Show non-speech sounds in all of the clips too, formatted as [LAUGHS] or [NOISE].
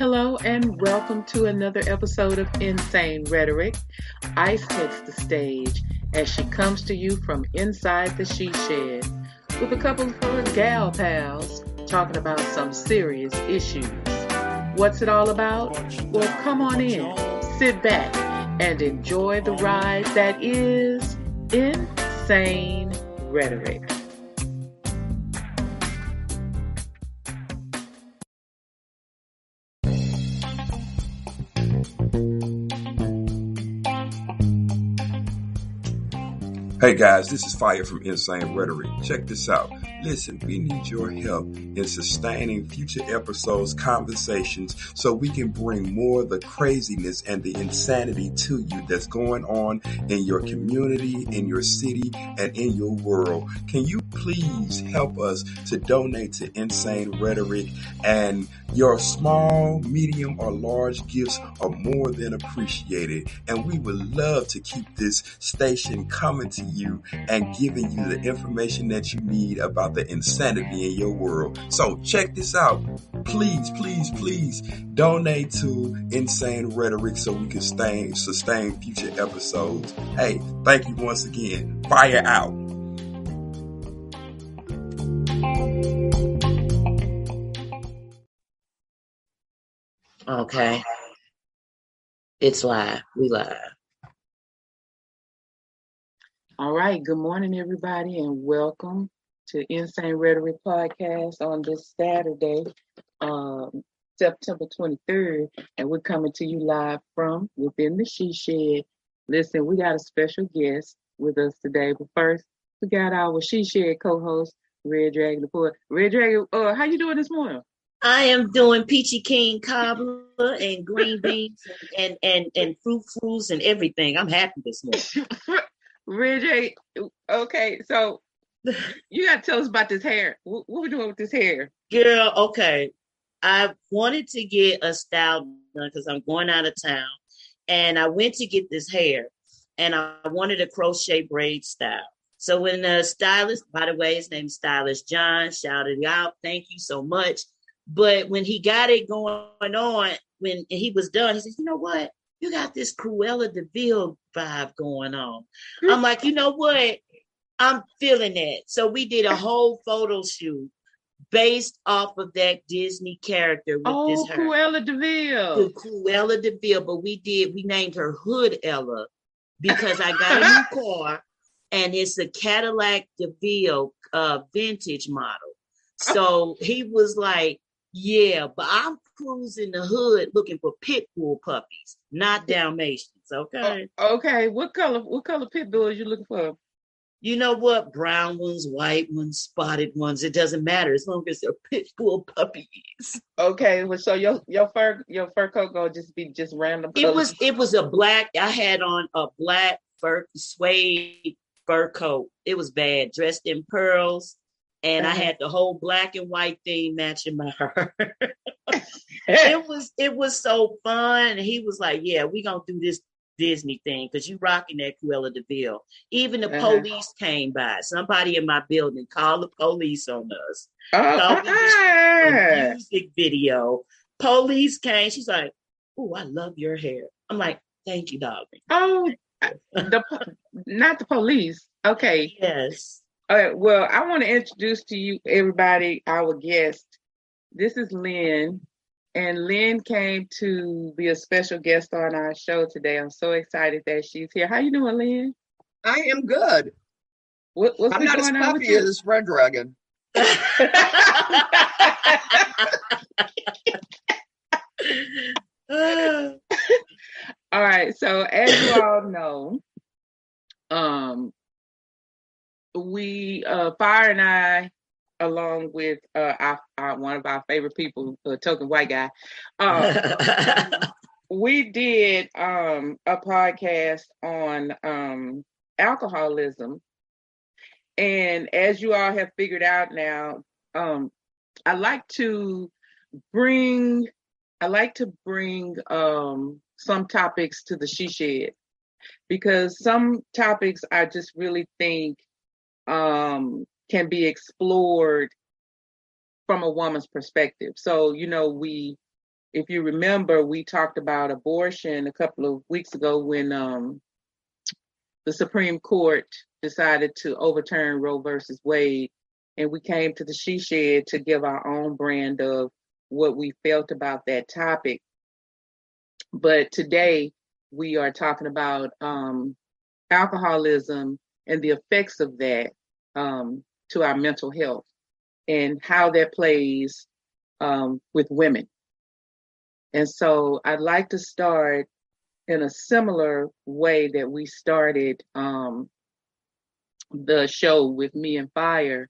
Hello and welcome to another episode of Insane Rhetoric. Ice takes the stage as she comes to you from inside the she shed with a couple of her gal pals talking about some serious issues. What's it all about? Well, come on in, sit back, and enjoy the ride that is Insane Rhetoric. Hey guys, this is Fire from Insane Rhetoric. Check this out. Listen, we need your help in sustaining future episodes, conversations, so we can bring more of the craziness and the insanity to you that's going on in your community, in your city, and in your world. Can you please help us to donate to Insane Rhetoric? And your small, medium, or large gifts are more than appreciated. And we would love to keep this station coming to you and giving you the information that you need about the insanity in your world. So check this out. Please, please, please donate to Insane Rhetoric so we can stay, sustain future episodes. Hey, thank you once again. Fire out. Okay. It's live. We live. All right. Good morning, everybody, and welcome to Insane Rhetoric Podcast on this Saturday, um, September 23rd. And we're coming to you live from within the She Shed. Listen, we got a special guest with us today. But first, we got our She Shed co-host, Red Dragon the Poet. Red Dragon, uh, how you doing this morning? I am doing peachy king cobbler and green [LAUGHS] beans and and and fruit fruits and everything. I'm happy this morning. [LAUGHS] Red Dragon, okay, so [LAUGHS] you gotta tell us about this hair. What, what we doing with this hair? Girl, okay. I wanted to get a style done because I'm going out of town. And I went to get this hair and I wanted a crochet braid style. So when the stylist, by the way, his name is Stylist John, shouted out, thank you so much. But when he got it going on, when he was done, he said, you know what? you got this Cruella de Vil vibe going on. I'm [LAUGHS] like, you know what? I'm feeling that. So we did a whole photo shoot based off of that Disney character with oh, this her. Cruella de Vil. Cruella de Vil, but we did, we named her Hood Ella because I got a new [LAUGHS] car and it's a Cadillac DeVille uh, vintage model. So he was like, yeah, but I'm cruising the hood looking for pit bull puppies, not Dalmatians. Okay. Oh, okay. What color? What color pit bull are you looking for? You know what? Brown ones, white ones, spotted ones. It doesn't matter as long as they're [LAUGHS] pit bull puppies. Okay. Well, so your your fur your fur coat gonna just be just random. Colors? It was it was a black. I had on a black fur suede fur coat. It was bad. Dressed in pearls and I uh-huh. had the whole black and white thing matching my [LAUGHS] hair. [LAUGHS] it was it was so fun. And he was like, "Yeah, we gonna do this Disney thing because you rocking that Cruella de Vil." Even the uh-huh. police came by. Somebody in my building called the police on us. Oh, uh-huh. music video. Police came. She's like, "Oh, I love your hair." I'm like, "Thank you, darling." Oh, the not the police. Okay. Yes. All right. Well, I want to introduce to you, everybody, our guest. This is Lynn, and Lynn came to be a special guest on our show today. I'm so excited that she's here. How you doing, Lynn? I am good. What, what's I'm not as puffy as Red Dragon. [LAUGHS] all right. So, as you all know, um, we uh Fire and I, along with uh our, our one of our favorite people, a token white guy, um, [LAUGHS] we did um a podcast on um alcoholism. And as you all have figured out now, um I like to bring I like to bring um some topics to the she shed because some topics I just really think um, can be explored from a woman's perspective. So, you know, we if you remember, we talked about abortion a couple of weeks ago when um, the Supreme Court decided to overturn Roe versus Wade. And we came to the She Shed to give our own brand of what we felt about that topic. But today we are talking about um, alcoholism and the effects of that um, to our mental health and how that plays um, with women. And so I'd like to start in a similar way that we started um, the show with me and Fire.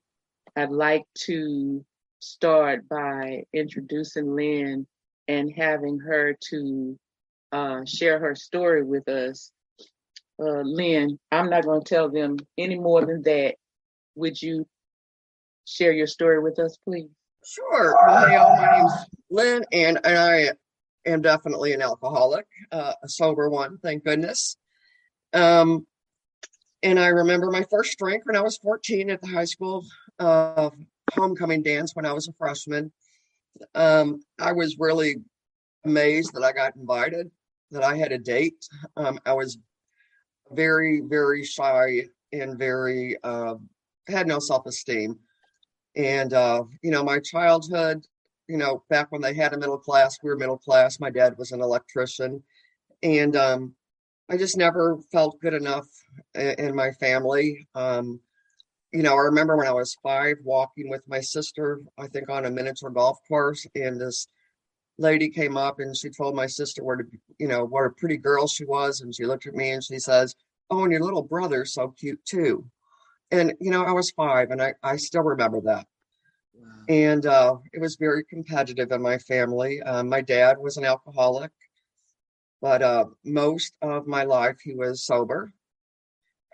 I'd like to start by introducing Lynn and having her to uh, share her story with us. Uh, Lynn, I'm not going to tell them any more than that. Would you share your story with us, please? Sure. All, my name's Lynn, and, and I am definitely an alcoholic, uh, a sober one, thank goodness. Um, and I remember my first drink when I was 14 at the high school uh, homecoming dance when I was a freshman. Um, I was really amazed that I got invited, that I had a date. Um, I was very, very shy and very uh, had no self esteem. And uh, you know, my childhood, you know, back when they had a middle class, we were middle class. My dad was an electrician, and um, I just never felt good enough in my family. Um, you know, I remember when I was five walking with my sister, I think on a miniature golf course, and this lady came up and she told my sister what a, you know, what a pretty girl she was. And she looked at me and she says, Oh, and your little brother's so cute too. And, you know, I was five and I, I still remember that. Wow. And uh, it was very competitive in my family. Uh, my dad was an alcoholic, but uh, most of my life he was sober.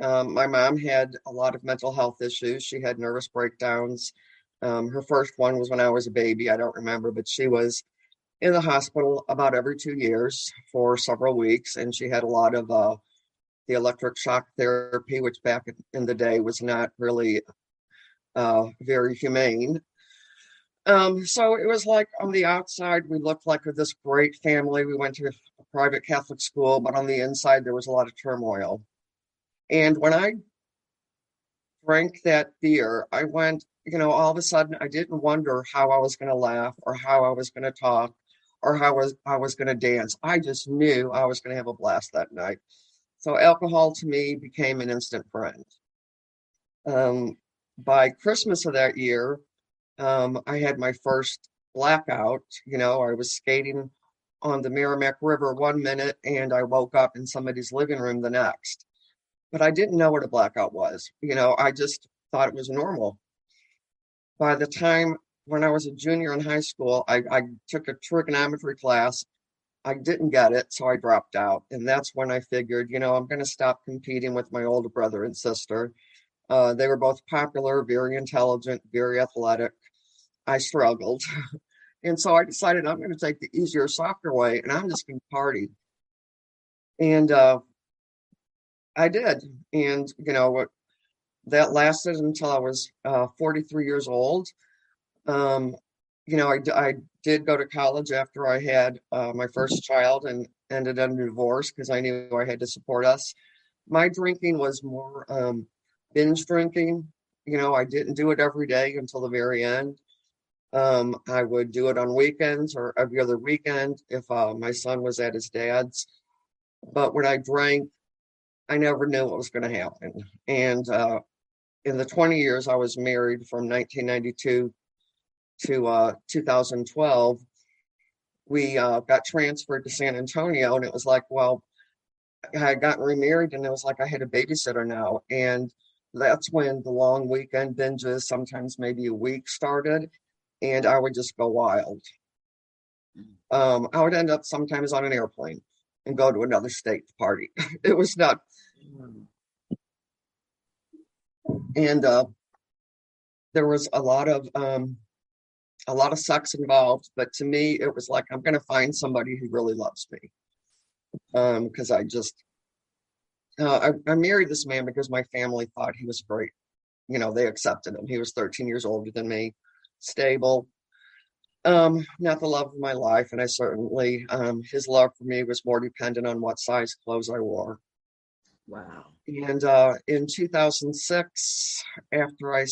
Um, my mom had a lot of mental health issues. She had nervous breakdowns. Um, her first one was when I was a baby. I don't remember, but she was in the hospital about every two years for several weeks, and she had a lot of uh, the electric shock therapy, which back in the day was not really uh, very humane. Um, so it was like on the outside, we looked like this great family. We went to a private Catholic school, but on the inside, there was a lot of turmoil. And when I drank that beer, I went, you know, all of a sudden I didn't wonder how I was going to laugh or how I was going to talk or how I was, I was going to dance. I just knew I was going to have a blast that night. So alcohol to me became an instant friend. Um, by Christmas of that year, um, I had my first blackout. You know, I was skating on the Merrimack River one minute and I woke up in somebody's living room the next but I didn't know what a blackout was. You know, I just thought it was normal. By the time when I was a junior in high school, I, I took a trigonometry class. I didn't get it, so I dropped out. And that's when I figured, you know, I'm going to stop competing with my older brother and sister. Uh, they were both popular, very intelligent, very athletic. I struggled. [LAUGHS] and so I decided I'm going to take the easier, softer way, and I'm just going to party. And uh, I did, and you know that lasted until I was uh, 43 years old. Um, you know, I, I did go to college after I had uh, my first child and ended up in divorce because I knew I had to support us. My drinking was more um, binge drinking. You know, I didn't do it every day until the very end. Um, I would do it on weekends or every other weekend if uh, my son was at his dad's. But when I drank, I never knew what was going to happen. And uh, in the 20 years I was married from 1992 to uh, 2012, we uh, got transferred to San Antonio, and it was like, well, I had gotten remarried, and it was like I had a babysitter now. And that's when the long weekend binges, sometimes maybe a week, started, and I would just go wild. Um, I would end up sometimes on an airplane and go to another state to party. [LAUGHS] it was not and uh, there was a lot of um, a lot of sex involved. But to me, it was like I'm going to find somebody who really loves me because um, I just uh, I, I married this man because my family thought he was great. You know, they accepted him. He was 13 years older than me, stable. um, not the love of my life, and I certainly um, his love for me was more dependent on what size clothes I wore. Wow. And uh, in 2006, after I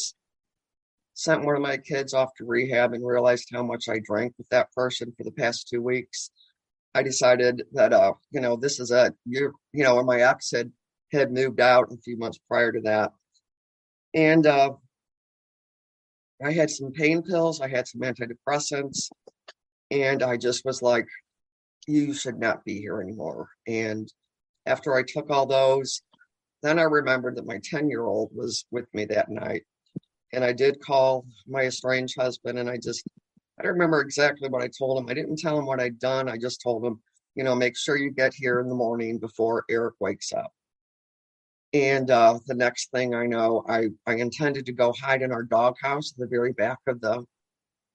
sent one of my kids off to rehab and realized how much I drank with that person for the past two weeks, I decided that uh, you know, this is a you you know, my ex had had moved out a few months prior to that. And uh, I had some pain pills, I had some antidepressants, and I just was like, you should not be here anymore. And after I took all those, then I remembered that my 10 year old was with me that night. And I did call my estranged husband, and I just, I don't remember exactly what I told him. I didn't tell him what I'd done. I just told him, you know, make sure you get here in the morning before Eric wakes up. And uh, the next thing I know, I, I intended to go hide in our doghouse at the very back of the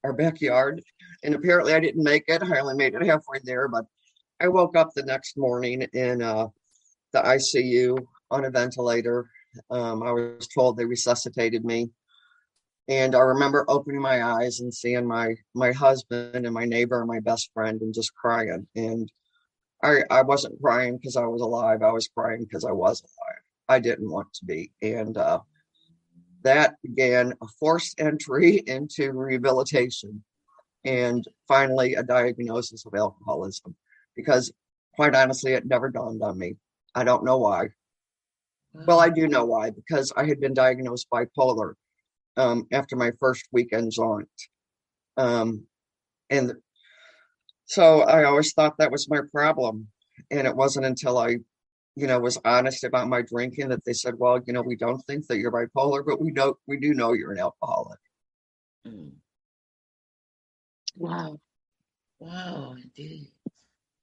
our backyard. And apparently I didn't make it. I only made it halfway there, but I woke up the next morning in uh, the ICU on a ventilator. Um, I was told they resuscitated me. And I remember opening my eyes and seeing my my husband and my neighbor and my best friend and just crying. And I I wasn't crying because I was alive. I was crying because I was alive. I didn't want to be. And uh, that began a forced entry [LAUGHS] into rehabilitation and finally a diagnosis of alcoholism because quite honestly it never dawned on me i don't know why well i do know why because i had been diagnosed bipolar um, after my first weekend jaunt um, and so i always thought that was my problem and it wasn't until i you know, was honest about my drinking that they said, well, you know, we don't think that you're bipolar, but we don't, we do know you're an alcoholic. Mm. Wow. Wow, indeed.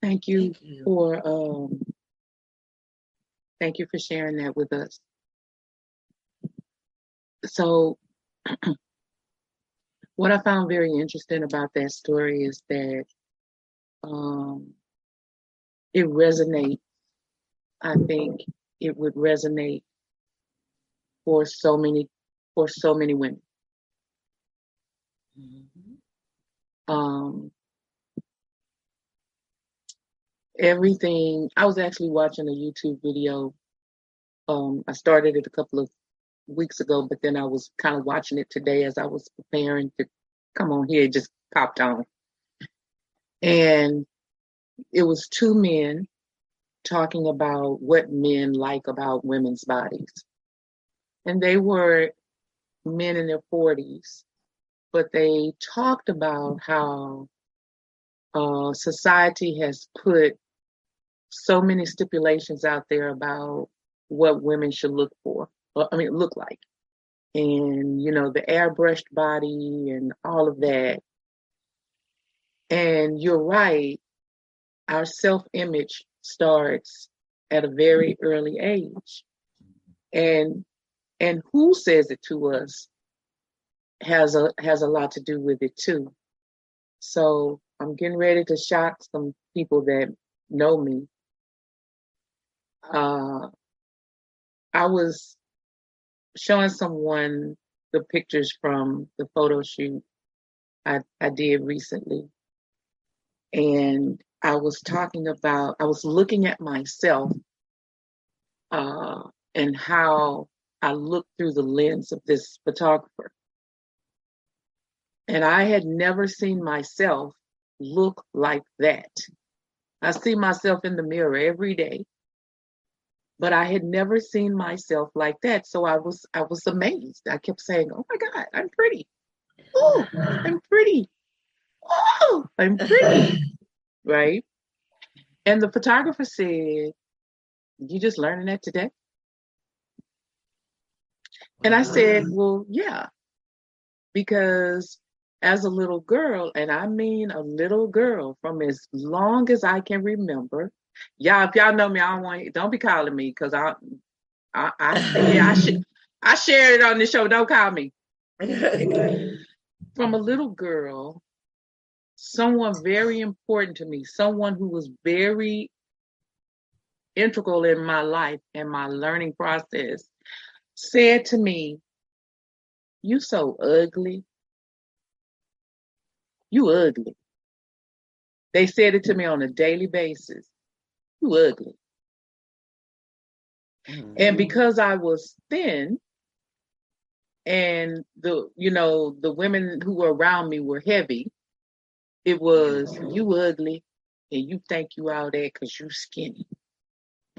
Thank you, thank you for um thank you for sharing that with us. So [CLEARS THROAT] what I found very interesting about that story is that um it resonates I think it would resonate for so many for so many women. Mm-hmm. Um, everything. I was actually watching a YouTube video. Um, I started it a couple of weeks ago, but then I was kind of watching it today as I was preparing to come on here. It just popped on, and it was two men talking about what men like about women's bodies. And they were men in their 40s, but they talked about how uh, society has put so many stipulations out there about what women should look for, I mean, look like. And, you know, the airbrushed body and all of that. And you're right, our self image starts at a very early age. And and who says it to us has a has a lot to do with it too. So I'm getting ready to shock some people that know me. Uh, I was showing someone the pictures from the photo shoot I, I did recently. And I was talking about, I was looking at myself uh, and how I looked through the lens of this photographer. And I had never seen myself look like that. I see myself in the mirror every day, but I had never seen myself like that. So I was I was amazed. I kept saying, "Oh my God, I'm pretty. Oh, I'm pretty. Oh, I'm pretty." [LAUGHS] right? And the photographer said, You just learning that today? And I said, Well, yeah, because as a little girl, and I mean a little girl from as long as I can remember, y'all, if y'all know me, I don't want don't be calling me because I, I, I, yeah, I should, I shared it on the show. Don't call me. [LAUGHS] from a little girl, someone very important to me, someone who was very integral in my life and my learning process, said to me, You so ugly. You ugly. They said it to me on a daily basis. You ugly. Mm-hmm. And because I was thin, and the you know the women who were around me were heavy, it was you ugly, and you think you all that because you skinny.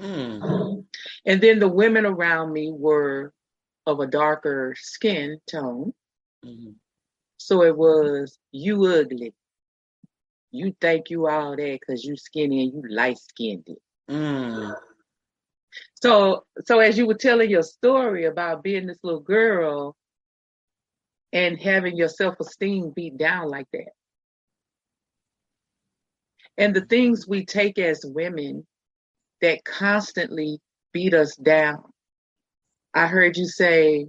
Mm. And then the women around me were of a darker skin tone. Mm-hmm. So it was you ugly. You think you all that because you skinny and you light skinned. Mm. So so as you were telling your story about being this little girl and having your self-esteem beat down like that. And the things we take as women that constantly beat us down. I heard you say,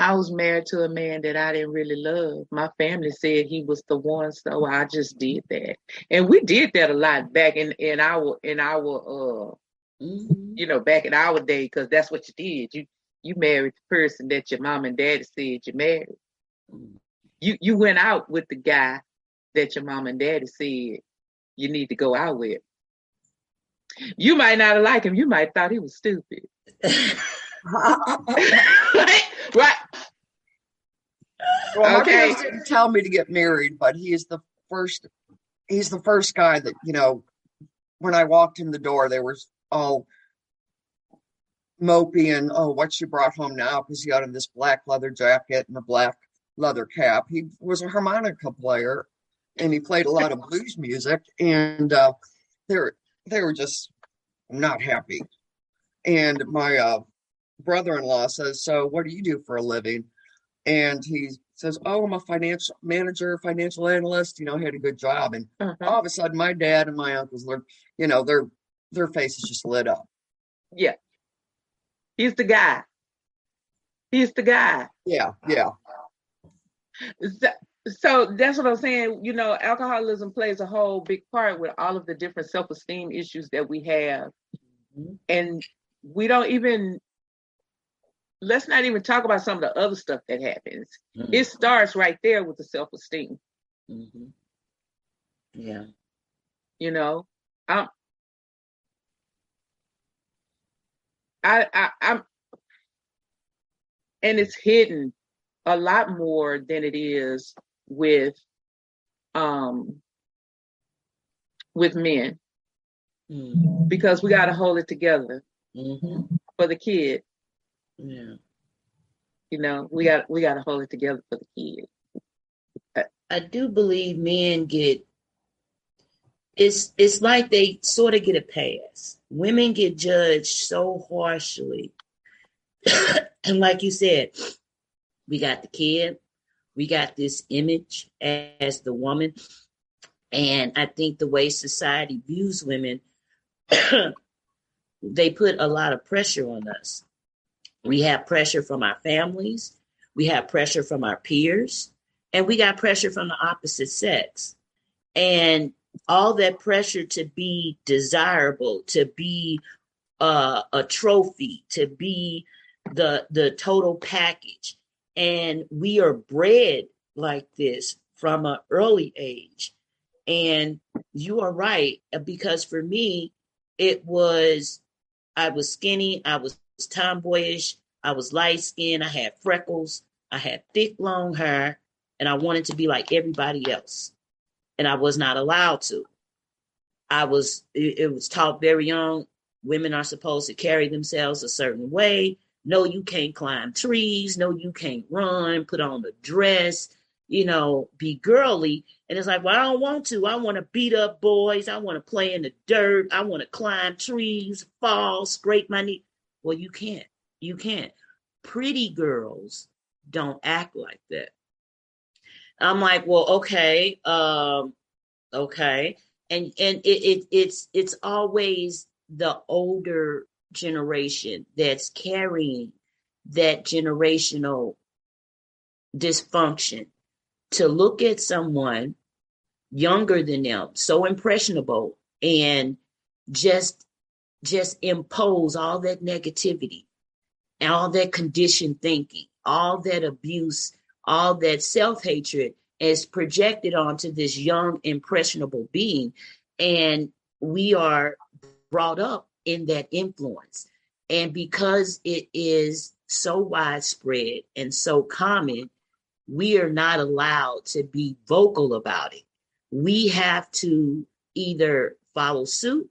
I was married to a man that I didn't really love. My family said he was the one, so I just did that. And we did that a lot back in, in our in our uh mm-hmm. you know, back in our day, because that's what you did. You you married the person that your mom and daddy said you married. Mm-hmm. You you went out with the guy that your mom and daddy said you need to go out with. You might not have liked him. You might have thought he was stupid. [LAUGHS] right? [LAUGHS] right. Well, okay. my parents didn't tell me to get married, but he is the first. He's the first guy that you know. When I walked in the door, they were all mopey and oh, what you brought home now? Because he got in this black leather jacket and a black leather cap. He was a harmonica player, and he played a lot of blues music. And uh, they were they were just not happy. And my uh, brother-in-law says, "So, what do you do for a living?" And he says, "Oh, I'm a financial manager, financial analyst. You know, he had a good job." And uh-huh. all of a sudden, my dad and my uncles were, you know, their their faces just lit up. Yeah, he's the guy. He's the guy. Yeah, yeah. So, so that's what I'm saying. You know, alcoholism plays a whole big part with all of the different self-esteem issues that we have, mm-hmm. and we don't even let's not even talk about some of the other stuff that happens. Mm-hmm. It starts right there with the self esteem. Mm-hmm. Yeah. You know, I'm. I, I I'm and it's hidden a lot more than it is with um with men mm-hmm. because we got to hold it together mm-hmm. for the kid yeah. You know, we got we got to hold it together for the kids. I, I do believe men get it's it's like they sort of get a pass. Women get judged so harshly. [COUGHS] and like you said, we got the kid, we got this image as the woman. And I think the way society views women, [COUGHS] they put a lot of pressure on us. We have pressure from our families, we have pressure from our peers, and we got pressure from the opposite sex. And all that pressure to be desirable, to be uh, a trophy, to be the the total package. And we are bred like this from an early age. And you are right, because for me, it was I was skinny, I was tomboyish. I was light skinned. I had freckles. I had thick, long hair, and I wanted to be like everybody else. And I was not allowed to. I was, it, it was taught very young women are supposed to carry themselves a certain way. No, you can't climb trees. No, you can't run, put on a dress, you know, be girly. And it's like, well, I don't want to. I want to beat up boys. I want to play in the dirt. I want to climb trees, fall, scrape my knee. Well, you can't. You can't. Pretty girls don't act like that. I'm like, well, okay, um, okay, and and it, it it's it's always the older generation that's carrying that generational dysfunction to look at someone younger than them, so impressionable, and just just impose all that negativity, and all that conditioned thinking, all that abuse, all that self hatred, is projected onto this young, impressionable being. And we are brought up in that influence. And because it is so widespread and so common, we are not allowed to be vocal about it. We have to either follow suit,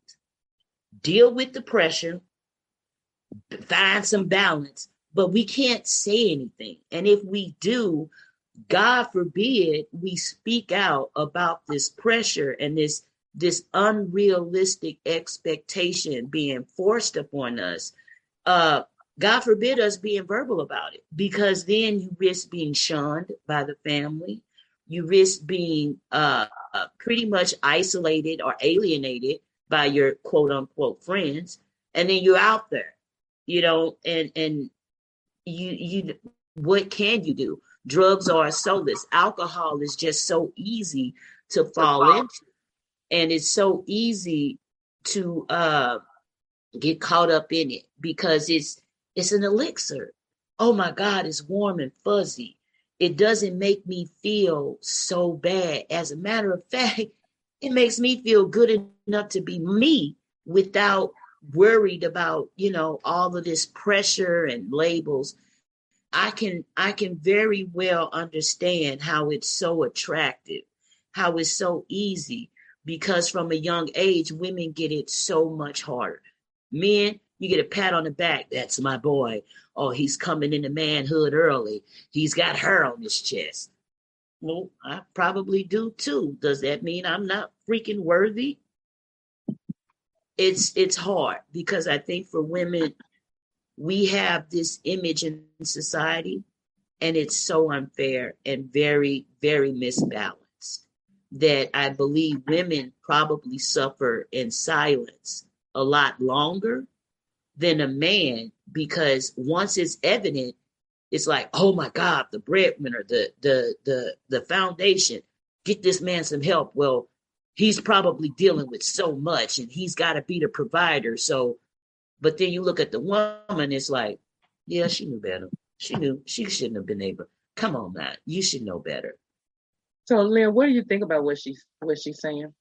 deal with the pressure, find some balance, but we can't say anything. And if we do, God forbid we speak out about this pressure and this this unrealistic expectation being forced upon us. Uh, God forbid us being verbal about it because then you risk being shunned by the family. You risk being uh, uh, pretty much isolated or alienated by your quote unquote friends. And then you're out there, you know, and, and you, you, what can you do? Drugs are solace. Alcohol is just so easy to fall into. And it's so easy to uh, get caught up in it because it's it's an elixir. Oh my God, it's warm and fuzzy. It doesn't make me feel so bad. As a matter of [LAUGHS] fact, it makes me feel good enough to be me without worried about, you know, all of this pressure and labels. I can I can very well understand how it's so attractive, how it's so easy because from a young age women get it so much harder. Men, you get a pat on the back. That's my boy. Oh, he's coming into manhood early. He's got hair on his chest. Well, I probably do too. Does that mean I'm not freaking worthy? It's it's hard because I think for women, we have this image in society, and it's so unfair and very, very misbalanced that I believe women probably suffer in silence a lot longer than a man because once it's evident, it's like, oh my God, the breadwinner, the the the the foundation, get this man some help. Well, he's probably dealing with so much and he's got to be the provider. So, but then you look at the woman, it's like, yeah, she knew better. She knew she shouldn't have been able. Come on, man, you should know better. So, Lynn, what do you think about what she's what she's saying?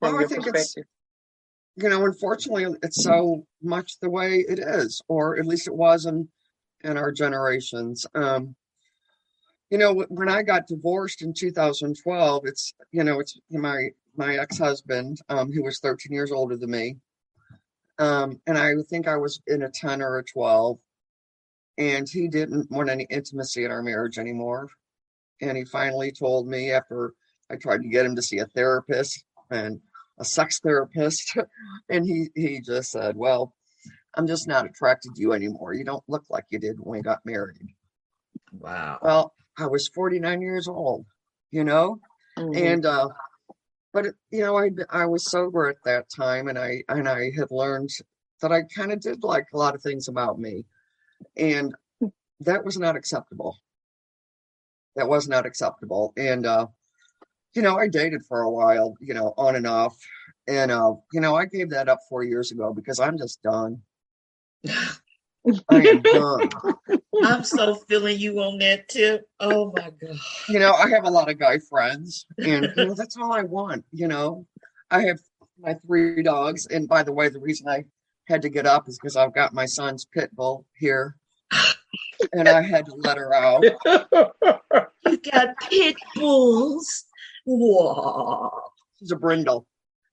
From well, your perspective you know, unfortunately, it's so much the way it is, or at least it was in in our generations. Um, you know, when I got divorced in 2012, it's you know, it's my my ex husband, um, who was 13 years older than me, um, and I think I was in a 10 or a 12, and he didn't want any intimacy in our marriage anymore, and he finally told me after I tried to get him to see a therapist and a sex therapist, [LAUGHS] and he he just said, "Well, I'm just not attracted to you anymore. You don't look like you did when we got married." Wow. Well, I was 49 years old, you know, mm-hmm. and uh, but you know, I I was sober at that time, and I and I had learned that I kind of did like a lot of things about me, and that was not acceptable. That was not acceptable, and uh, you know, I dated for a while, you know, on and off. And, uh, you know, I gave that up four years ago because I'm just done. [LAUGHS] I am [LAUGHS] done. I'm so feeling you on that tip. Oh my God. You know, I have a lot of guy friends, and you know, that's all I want. You know, I have my three dogs. And by the way, the reason I had to get up is because I've got my son's pit bull here. and I had to let her out. You got pit bulls. Whoa. She's a brindle.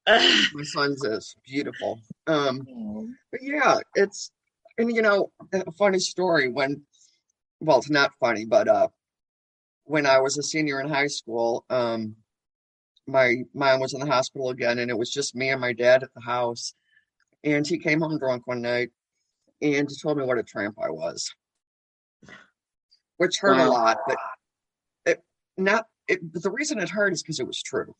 My son's is beautiful. Um, but yeah, it's and you know a funny story when, well, it's not funny, but uh, when I was a senior in high school, um, my mom was in the hospital again, and it was just me and my dad at the house, and he came home drunk one night, and he told me what a tramp I was, which hurt wow. a lot, but it not it, but the reason it hurt is because it was true.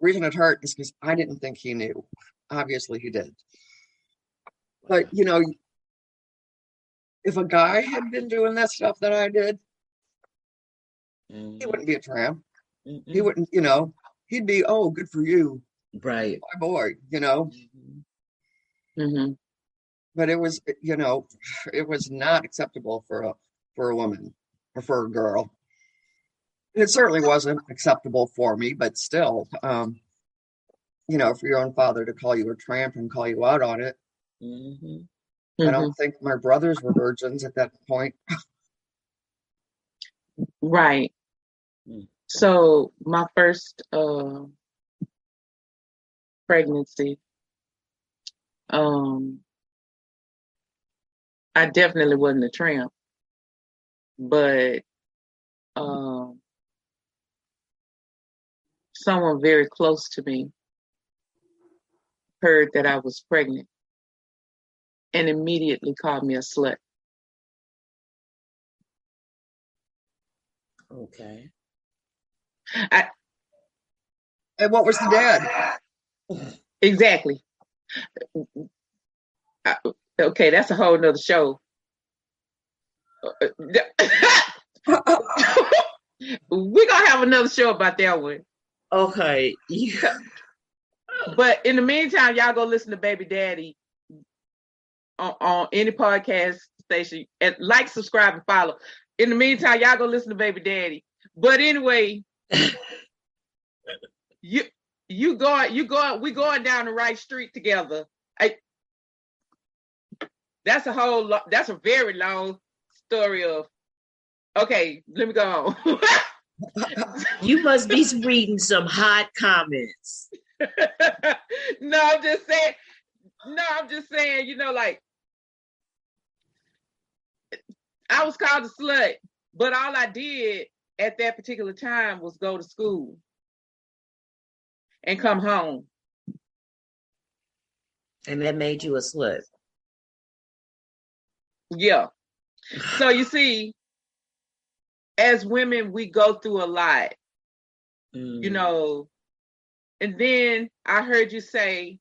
The reason it hurt is because I didn't think he knew. Obviously, he did. But you know, if a guy had been doing that stuff that I did, mm-hmm. he wouldn't be a tramp. Mm-hmm. He wouldn't, you know, he'd be, oh, good for you, right, my boy, you know. Mm-hmm. But it was, you know, it was not acceptable for a for a woman or for a girl it certainly wasn't acceptable for me, but still, um, you know, for your own father to call you a tramp and call you out on it, Mhm. I don't think my brothers were virgins at that point. Right. Mm. So my first uh, pregnancy, um, I definitely wasn't a tramp, but um, someone very close to me heard that I was pregnant and immediately called me a slut. Okay. And what was the dad? Exactly. I- okay, that's a whole nother show. [LAUGHS] We're gonna have another show about that one. Okay. Yeah. But in the meantime, y'all go listen to Baby Daddy on, on any podcast station and like, subscribe, and follow. In the meantime, y'all go listen to Baby Daddy. But anyway, [LAUGHS] you you going you going we going down the right street together. I, that's a whole lot. That's a very long story of. Okay, let me go on. [LAUGHS] You must be reading some hot comments. [LAUGHS] no, I'm just saying. No, I'm just saying. You know, like I was called a slut, but all I did at that particular time was go to school and come home. And that made you a slut. Yeah. So you see, as women, we go through a lot, you Mm. know. And then I heard you say,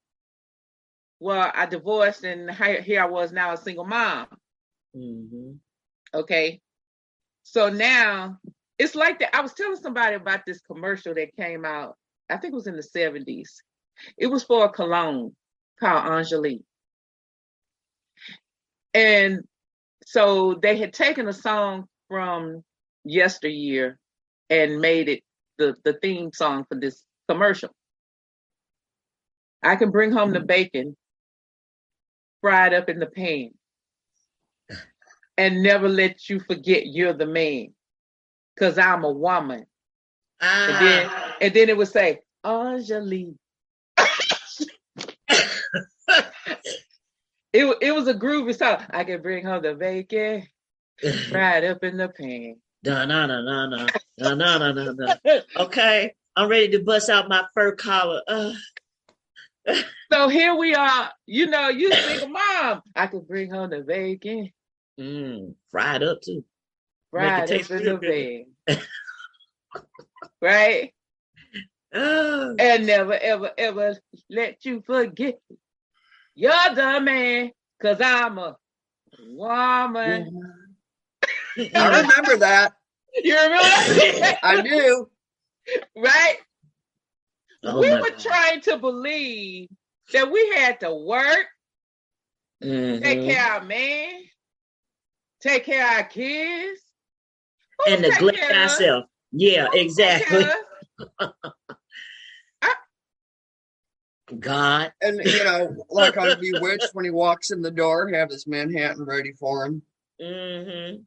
"Well, I divorced, and here I was now a single mom." Mhm. Okay. So now it's like that. I was telling somebody about this commercial that came out, I think it was in the 70s. It was for a cologne called Angelique. And so they had taken a song from yesteryear and made it the, the theme song for this commercial. I can bring home the bacon fried up in the pan and never let you forget you're the man because I'm a woman. And then, Ah. and then it would say, Angelique. [LAUGHS] it, it was a groovy song. I can bring home the bacon fried up in the pan. Da na na na na na na na na na. Okay, I'm ready to bust out my fur collar. Uh, So here we are. You know, you single mom. I can bring home the bacon mm, fried up too. Fried up in the pan. [LAUGHS] right? Uh, and never ever ever let you forget you're the man because i'm a woman [LAUGHS] I remember that. you remember? [LAUGHS] I do. right Oh we were God. trying to believe that we had to work take Mhm. care of our man take care of our kids Who and neglect care of us? ourselves. Yeah, Who exactly. care of us? God. And you know, like on Bewitched, [LAUGHS] when he walks in the door, have his Manhattan ready for him. Mm-hmm.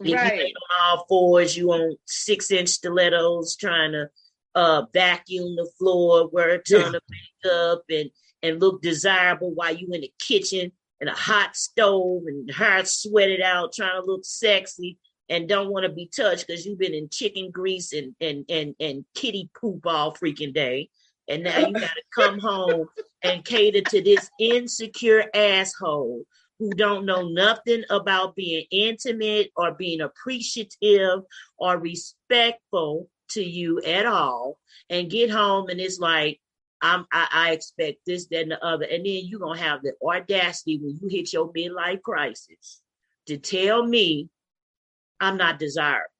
If you right on all fours, you on six inch stilettos trying to uh vacuum the floor, wear a ton of makeup and and look desirable while you in the kitchen and a hot stove and hair sweated out trying to look sexy and don't want to be touched because you've been in chicken grease and and and and kitty poop all freaking day. And now you gotta [LAUGHS] come home and cater to this insecure asshole who don't know nothing about being intimate or being appreciative or respectful to you at all and get home and it's like I'm, I, I expect this, that, and the other. And then you're going to have the audacity when you hit your midlife crisis to tell me I'm not desirable.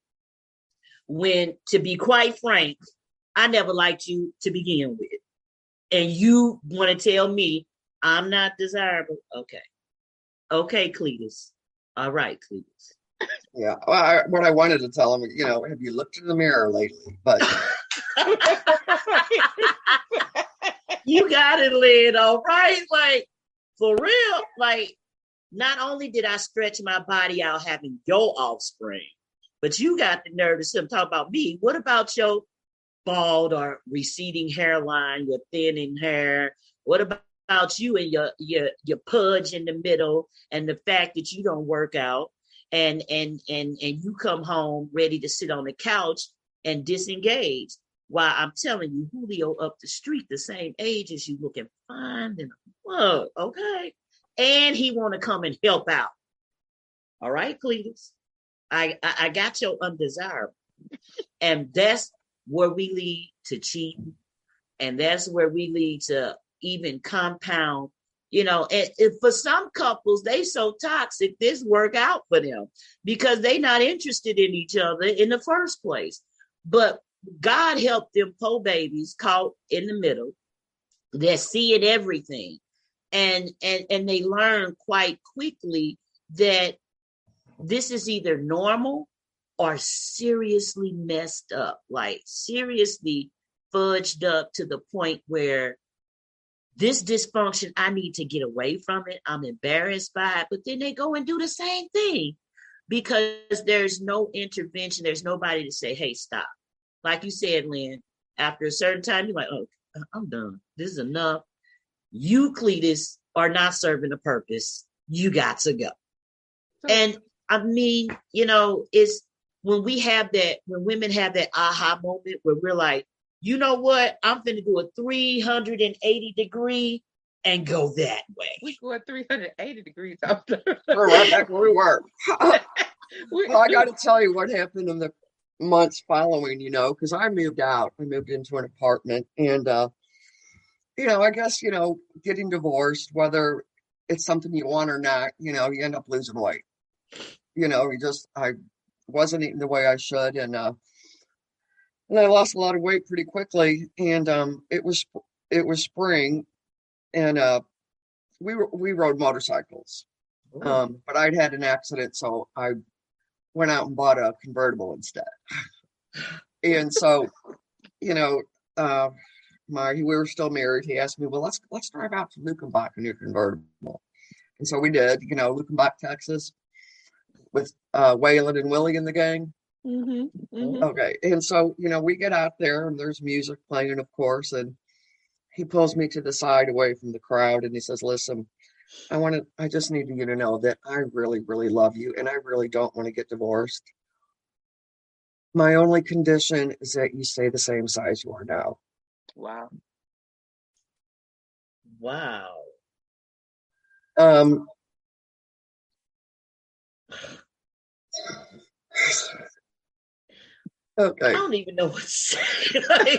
When, to be quite frank, I never liked you to begin with. And you want to tell me I'm not desirable? Okay. Okay, Cletus. All right, Cletus. Yeah. Well, I, what I wanted to tell him, you know, have you looked in the mirror lately? But [LAUGHS] you got it. All right, like for real. Like, not only did I stretch my body out having your offspring, but you got the nerve to sit talk about me. What about your bald or receding hairline, your thinning hair? What about you and your your your pudge in the middle and the fact that you don't work out and and and and you come home ready to sit on the couch and disengage? While I'm telling you, Julio up the street, the same age as you, looking fine. Then whoa, okay, and he want to come and help out. All right, Cletus, I, I I got your undesirable, and that's where we lead to cheating, and that's where we lead to even compound. You know, and, for some couples, they so toxic this work out for them because they not interested in each other in the first place. But God helped them poor babies caught in the middle. They're seeing everything. And and and they learn quite quickly that this is either normal or seriously messed up, like seriously fudged up to the point where this dysfunction, I need to get away from it. I'm embarrassed by it. But then they go and do the same thing because there's no intervention. There's nobody to say, hey, stop. Like you said, Lynn, after a certain time, you're like, oh, I'm done. This is enough. You, Cletus, are not serving a purpose. You got to go. And I mean, you know, it's when we have that, when women have that aha moment where we're like, you know what? I'm going to do a 380 degree and go that way. We go at 380 degrees up we're right back where we were. [LAUGHS] well, I got to [LAUGHS] tell you what happened in the months following, you know, because I moved out. I moved into an apartment and, uh, you know, I guess, you know, getting divorced, whether it's something you want or not, you know, you end up losing weight. You know, you just, I wasn't eating the way I should. And, uh, and I lost a lot of weight pretty quickly. And, um, it was, it was spring and, uh, we were, we rode motorcycles. Um, but I'd had an accident. So I went out and bought a convertible instead. and so, you know, uh, my we were still married. He asked me, "Well, let's let's drive out to Luckenbach in your convertible." And so we did. You know, Luckenbach, Texas, with uh, Waylon and Willie in the gang. Mm-hmm, mm-hmm. Okay, and so you know we get out there and there's music playing, of course, and he pulls me to the side away from the crowd and he says, "Listen, I want to. I just need you to know that I really, really love you, and I really don't want to get divorced. My only condition is that you stay the same size you are now." Wow. Wow. Um. [SIGHS] [SIGHS] [SIGHS] I don't even know what to say. [LAUGHS] Like,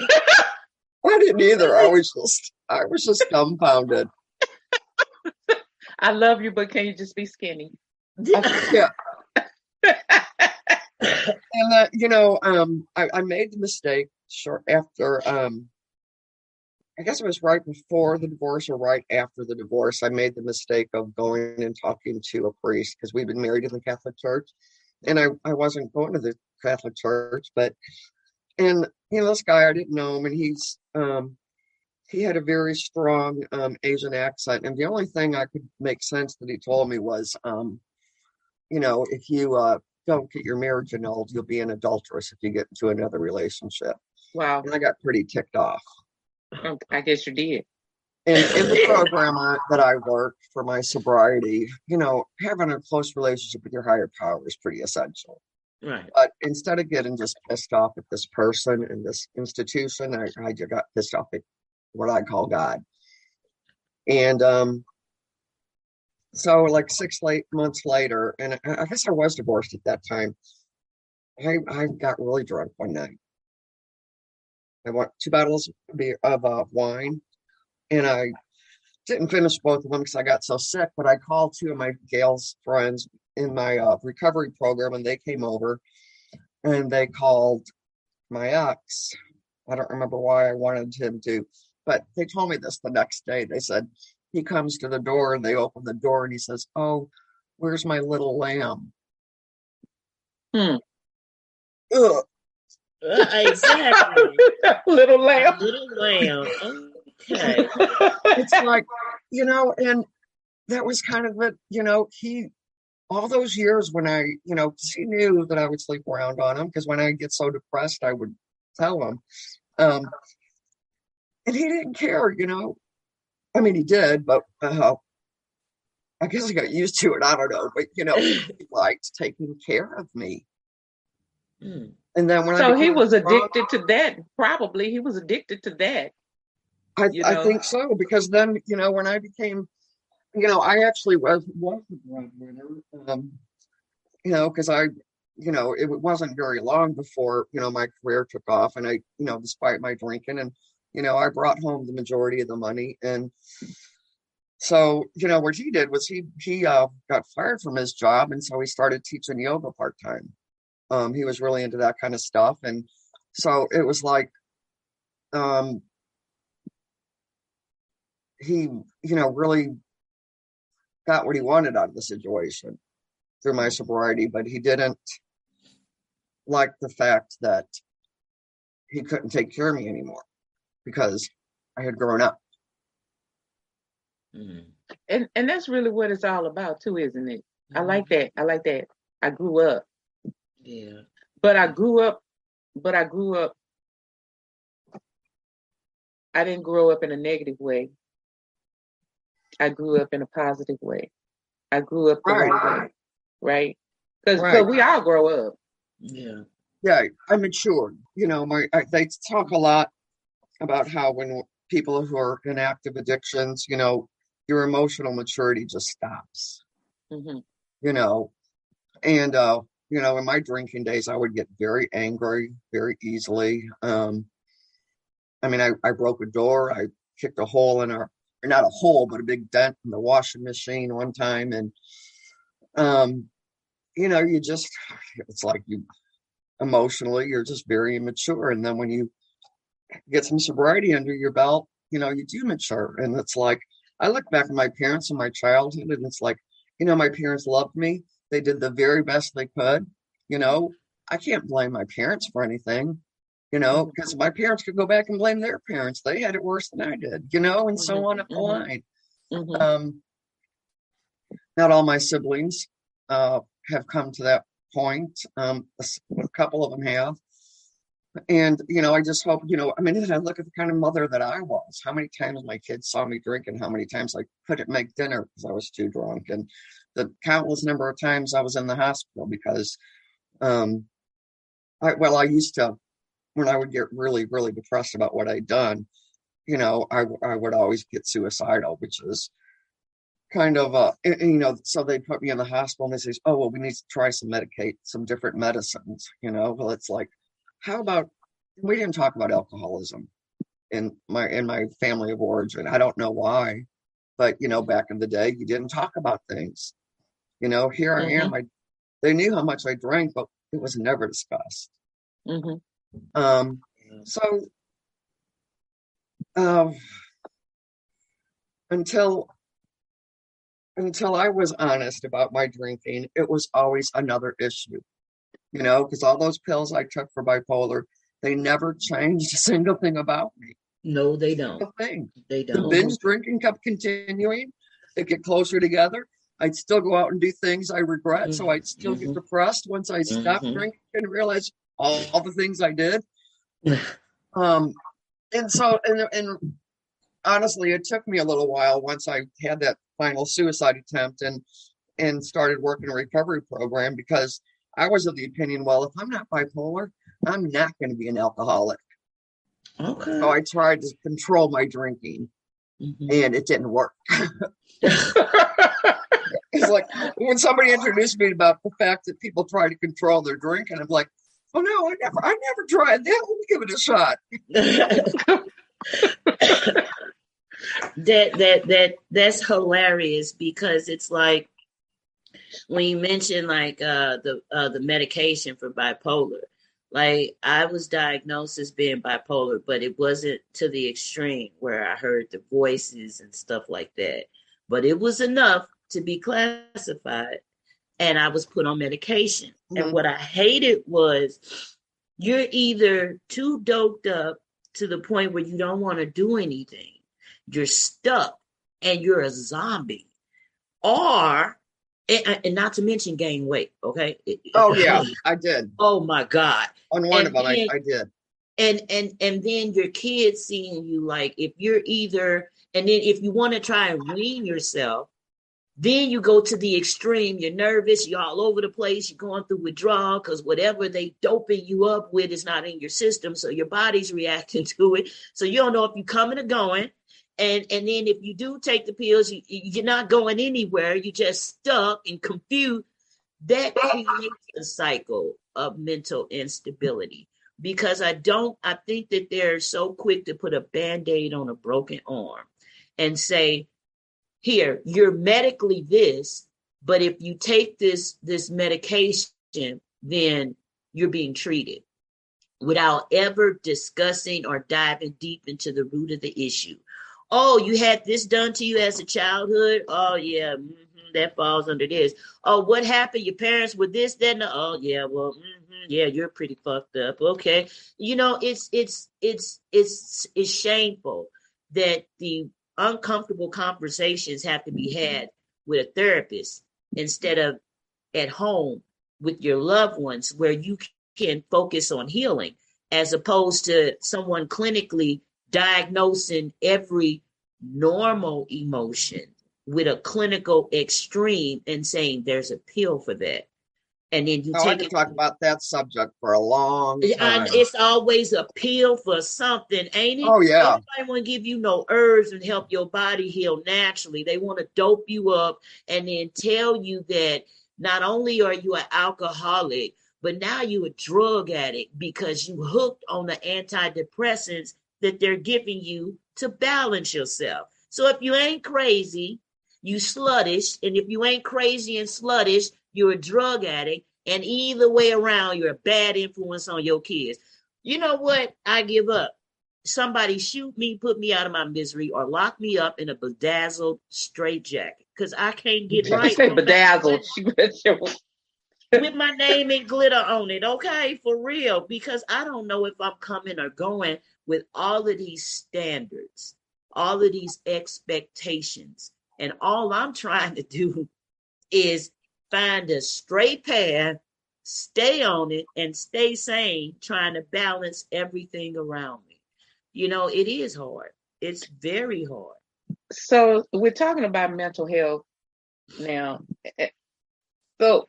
I didn't either. I was just, I was just dumbfounded. I love you, but can you just be skinny? Yeah. and uh, you know, um, I, I made the mistake short after, um, I guess it was right before the divorce or right after the divorce. I made the mistake of going and talking to a priest because we've been married in the Catholic Church, and I I wasn't going to the Catholic Church, but and you know this guy I didn't know him, and he's um he had a very strong um Asian accent, and the only thing I could make sense that he told me was um you know if you uh don't get your marriage annulled, you'll be an adulteress if you get into another relationship. Wow. And I got pretty ticked off. I guess you did. And in the program that I worked for my sobriety, you know, having a close relationship with your higher power is pretty essential. Right. But instead of getting just pissed off at this person and this institution, I, I got pissed off at what I call God. And um, so, like six late months later, and I, I guess I was divorced at that time. I I got really drunk one night. I bought two bottles of beer, of uh, wine, and I didn't finish both of them because I got so sick. But I called two of my Gail's friends in my uh, recovery program, and they came over, and they called my ex. I don't remember why I wanted him to, but they told me this the next day. They said he comes to the door, and they open the door, and he says, "Oh, where's my little lamb?" Hmm. Ugh. Uh, exactly. [LAUGHS] Little lamb. Little lamb. Okay. [LAUGHS] It's like, you know, and that was kind of it, you know, he all those years when I, you know, he knew that I would sleep around on him because when I get so depressed, I would tell him. Um, and he didn't care, you know. I mean, he did, but uh, I guess he got used to it. I don't know, but you know, he [LAUGHS] liked taking care of me. Mm. And then when I So he was addicted to that. Probably he was addicted to that. I, I think so because then you know when I became, you know, I actually was was the breadwinner. Um, you know, because I, you know, it wasn't very long before you know my career took off, and I, you know, despite my drinking, and you know, I brought home the majority of the money, and so you know what he did was he he uh, got fired from his job, and so he started teaching yoga part time. Um, he was really into that kind of stuff, and so it was like, um, he, you know, really got what he wanted out of the situation through my sobriety, but he didn't like the fact that he couldn't take care of me anymore because I had grown up. Mm. And and that's really what it's all about too, isn't it? I Mm-hmm. like that. I like that. I grew up. Yeah. But I grew up but I grew up I didn't grow up in a negative way. I grew up in a positive way. I grew up the Right. right way. Right? Because Right. we all grow up. Yeah. Yeah, I matured. You know, my I, they talk a lot about how when people who are in active addictions, you know, your emotional maturity just stops. hmm you know and uh you know in my drinking days i would get very angry very easily um i mean i, I broke a door i kicked a hole in our or not a hole but a big dent in the washing machine one time and um you know you just it's like you emotionally you're just very immature and then when you get some sobriety under your belt you know you do mature and it's like i look back at my parents and my childhood and it's like you know, my parents loved me. They did the very best they could. You know, I can't blame my parents for anything, you know, because my parents could go back and blame their parents. They had it worse than I did, you know, and so Mhm, on up the line. hmm Um, not all my siblings uh, have come to that point. Um, a, a couple of them have. And, you know, I just hope, you know, I mean, I look at the kind of mother that I was. How many times my kids saw me drinking, how many times I couldn't make dinner because I was too drunk. And the countless number of times I was in the hospital because, um, I, well, I used to, when I would get really, really depressed about what I'd done, you know, I, I would always get suicidal, which is kind of, uh, you know, so they put me in the hospital and they say, oh, well, we need to try some medicate, some different medicines, you know, well, it's like, how about we didn't talk about alcoholism in my in my family of origin. I don't know why but you know back in the day you didn't talk about things. You know here i am i they knew how much i drank but it was never discussed. Hmm um so um until until i was honest about my drinking it was always another issue you know because all those pills i took for bipolar they never changed a single thing about me No, they don't. thing They don't. The binge drinking kept continuing they get closer together i'd still go out and do things i regret so i'd still get Mhm. depressed once i stopped Mhm. drinking and realized all, all the things i did um and so and and honestly it took me a little while once i had that final suicide attempt and and started working a recovery program because i was of the opinion well if i'm not bipolar i'm not going to be an alcoholic Okay. so i tried to control my drinking Mhm. and it didn't work [LAUGHS] [LAUGHS] it's like when somebody introduced me about the fact that people try to control their drink and i'm like oh no i never i never tried that. Let me give it a shot. [LAUGHS] That that that that's hilarious because it's like when you mention like uh the uh the medication for bipolar like i was diagnosed as being bipolar but it wasn't to the extreme where i heard the voices and stuff like that. But it was enough to be classified and I was put on medication. Mm-hmm. And what I hated was you're either too doped up to the point where you don't want to do anything, you're stuck, and you're a zombie, or and, and not to mention gain weight. Okay. Oh yeah, I did. Oh my god. On one of them, I, I did. And and and then your kids seeing you like if you're either and then if you want to try and wean yourself, then you go to the extreme. You're nervous. You're all over the place. You're going through withdrawal because whatever they doping you up with is not in your system. So your body's [LAUGHS] reacting to it. So you don't know if you're coming or going. And and then if you do take the pills, you, you're not going anywhere. You're just stuck and confused. That [LAUGHS] creates a cycle of mental instability because I don't. I think that they're so quick to put a band aid on a broken arm and say here you're medically this but if you take this this medication then you're being treated without ever discussing or diving deep into the root of the issue. Oh you had this done to you as a childhood? Oh yeah mm-hmm, that falls under this. Oh what happened? Your parents were this then oh yeah well mm-hmm, yeah you're pretty fucked up. Okay. You know it's it's it's it's it's shameful that the uncomfortable conversations have to be had with a therapist instead of at home with your loved ones where you can focus on healing as opposed to someone clinically diagnosing every normal emotion with a clinical extreme and saying there's a pill for that and then you oh, take I talk about that subject for a long time. It's always a pill for something, ain't it? Oh yeah. Nobody want to give you no herbs and help your body heal naturally. They want to dope you up and then tell you that not only are you an alcoholic, but now you a drug addict because you hooked on the antidepressants that they're giving you to balance yourself. So if you ain't crazy, you sluttish, and if you ain't crazy and sluttish, you're a drug addict, and either way around, you're a bad influence on your kids. You know what? I give up. Somebody shoot me, put me out of my misery, or lock me up in a bedazzled straitjacket because I can't get right. Say bedazzled. [LAUGHS] with my name and glitter on it, okay, for real. Because I don't know if I'm coming or going with all of these standards, all of these expectations, and all I'm trying to do is find a straight path, stay on it, and stay sane, trying to balance everything around me. You know, it is hard. It's very hard. So we're talking about mental health now. Eh, so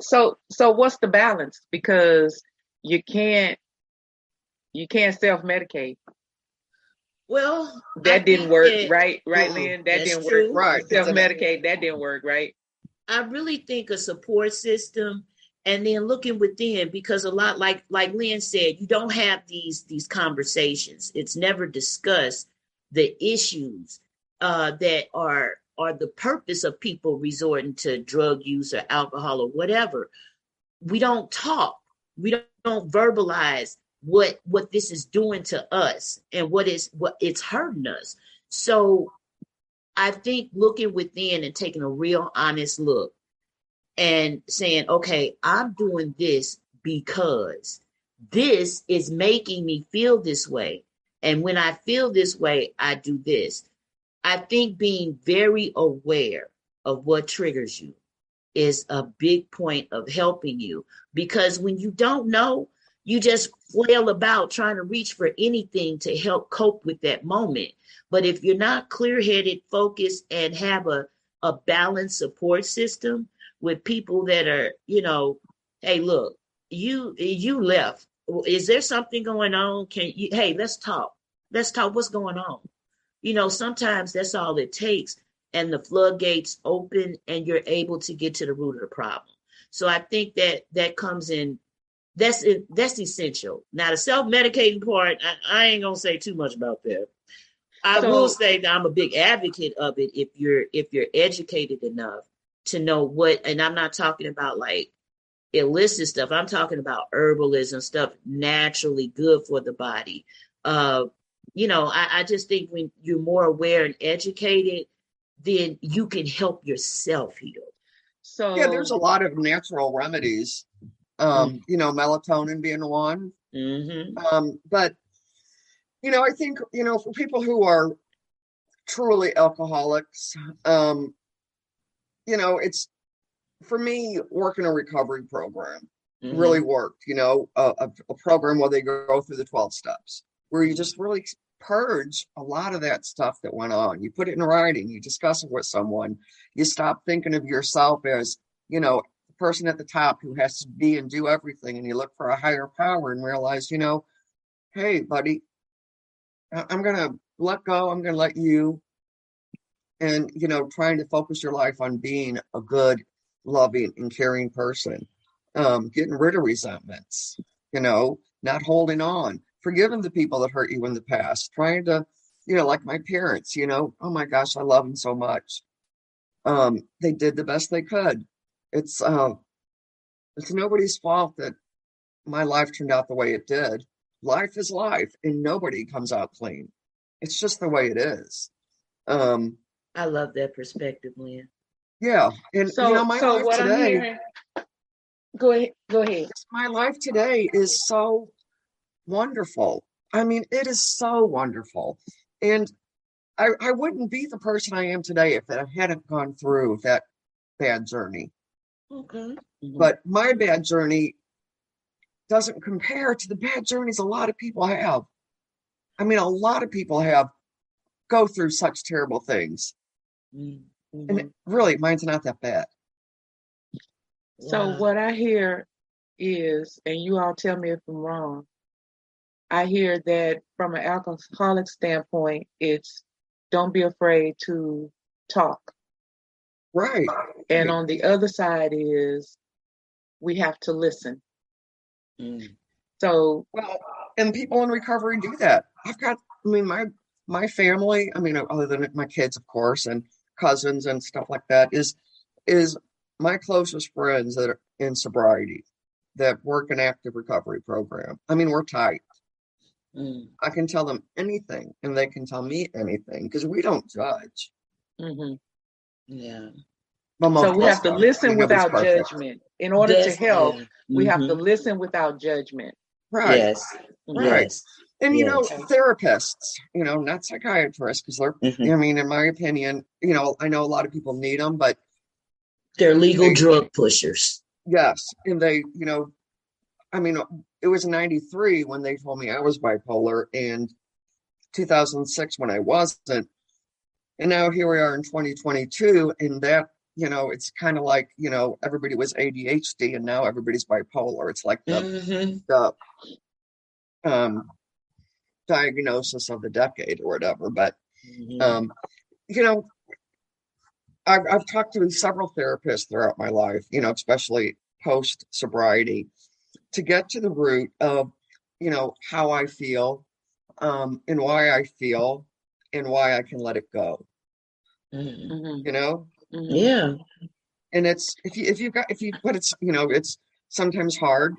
so so what's the balance? Because you can't you can't self-medicate. Well, that didn't work, that, right? Right, Lynn? That didn't true. work. Right. Self-medicate, that didn't work, right? I really think a support system and then looking within because a lot like like Lynn said, you don't have these these conversations. It's never discussed the issues uh, that are are the purpose of people resorting to drug use or alcohol or whatever. We don't talk. We don't, don't verbalize what what this is doing to us and what is what it's hurting us. So I think looking within and taking a real honest look and saying, okay, I'm doing this because this is making me feel this way. And when I feel this way, I do this. I think being very aware of what triggers you is a big point of helping you because when you don't know, you just flail about trying to reach for anything to help cope with that moment. But if you're not clear headed, focused, and have a, a balanced support system with people that are, you know, hey, look, you you left. Is there something going on? Can you hey, let's talk. Let's talk what's going on. You know, sometimes that's all it takes. And the floodgates open and you're able to get to the root of the problem. So I think that that comes in that's that's essential. Now the self-medicating part, I, I ain't gonna say too much about that. I so, will say that I'm a big advocate of it if you're if you're educated enough to know what and I'm not talking about like illicit stuff. I'm talking about herbalism stuff naturally good for the body. Uh, you know, I, I just think when you're more aware and educated, then you can help yourself heal. So Yeah, there's a lot of natural remedies. Um, you know, melatonin being one. Mm-hmm. Um, but you know, I think, you know, for people who are truly alcoholics, um, you know, it's for me, working a recovery program Mm-hmm. really worked, you know, a, a, program where they go through the 12 steps, where you just really purge a lot of that stuff that went on. You put it in writing, you discuss it with someone, you stop thinking of yourself as, you know, person at the top who has to be and do everything, and you look for a higher power and realize, you know, hey, buddy, I'm going to let go, I'm going to let you, and, you know, trying to focus your life on being a good, loving, and caring person um, getting rid of resentments, you know, not holding on, forgiving the people that hurt you in the past, trying to, you know, like my parents, you know, oh my gosh, I love them so much. Um, they did the best they could. It's uh, it's nobody's fault that my life turned out the way it did. Life is life, and nobody comes out clean. It's just the way it is. Um, I love that perspective, Lynn. yeah, and so you know, my so life what today. hearing. Go ahead. Go ahead. my life today is so wonderful. I mean, it is so wonderful. And I, I wouldn't be the person I am today if I hadn't gone through that bad journey. Okay. Mhm. But my bad journey doesn't compare to the bad journeys a lot of people have. I mean, a lot of people have go through such terrible things. Mhm. And really, mine's not that bad. So Wow. what I hear is, and you all tell me if I'm wrong. I hear that from an alcoholic standpoint, it's don't be afraid to talk. Right. And on the other side is we have to listen. Mm. So Well, and people in recovery do that. I've got, I mean, my my family, I mean, other than my kids, of course, and cousins and stuff like that, is is my closest friends that are in sobriety that work an active recovery program. I mean, we're tight. Mm. I can tell them anything, and they can tell me anything because we don't judge. mhm. Yeah. But most so we have to don't. listen I mean, nobody's without perfect. judgment. In order to That's- help, yeah. we have to listen without judgment. Right. Yes. Right. Yes. And you know, therapists, you know, not psychiatrists, because they're, Mhm. I mean, in my opinion, you know, I know a lot of people need them, but They're legal They- drug pushers. Yes, and they, you know, I mean, it was '93 when they told me I was bipolar, and 2006 when I wasn't, and now here we are in 2022, and that, you know, it's kind of like, you know, everybody was ADHD, and now everybody's bipolar. It's like the Mhm. the um diagnosis of the decade or whatever. But Mhm. um, you know, I've, I've talked to several therapists throughout my life, you know, especially post sobriety, to get to the root of, you know, how I feel, um, and why I feel, and why I can let it go. Mhm. Mhm, You know, mhm. Yeah. and it's if you if you got if you but it's you know it's sometimes hard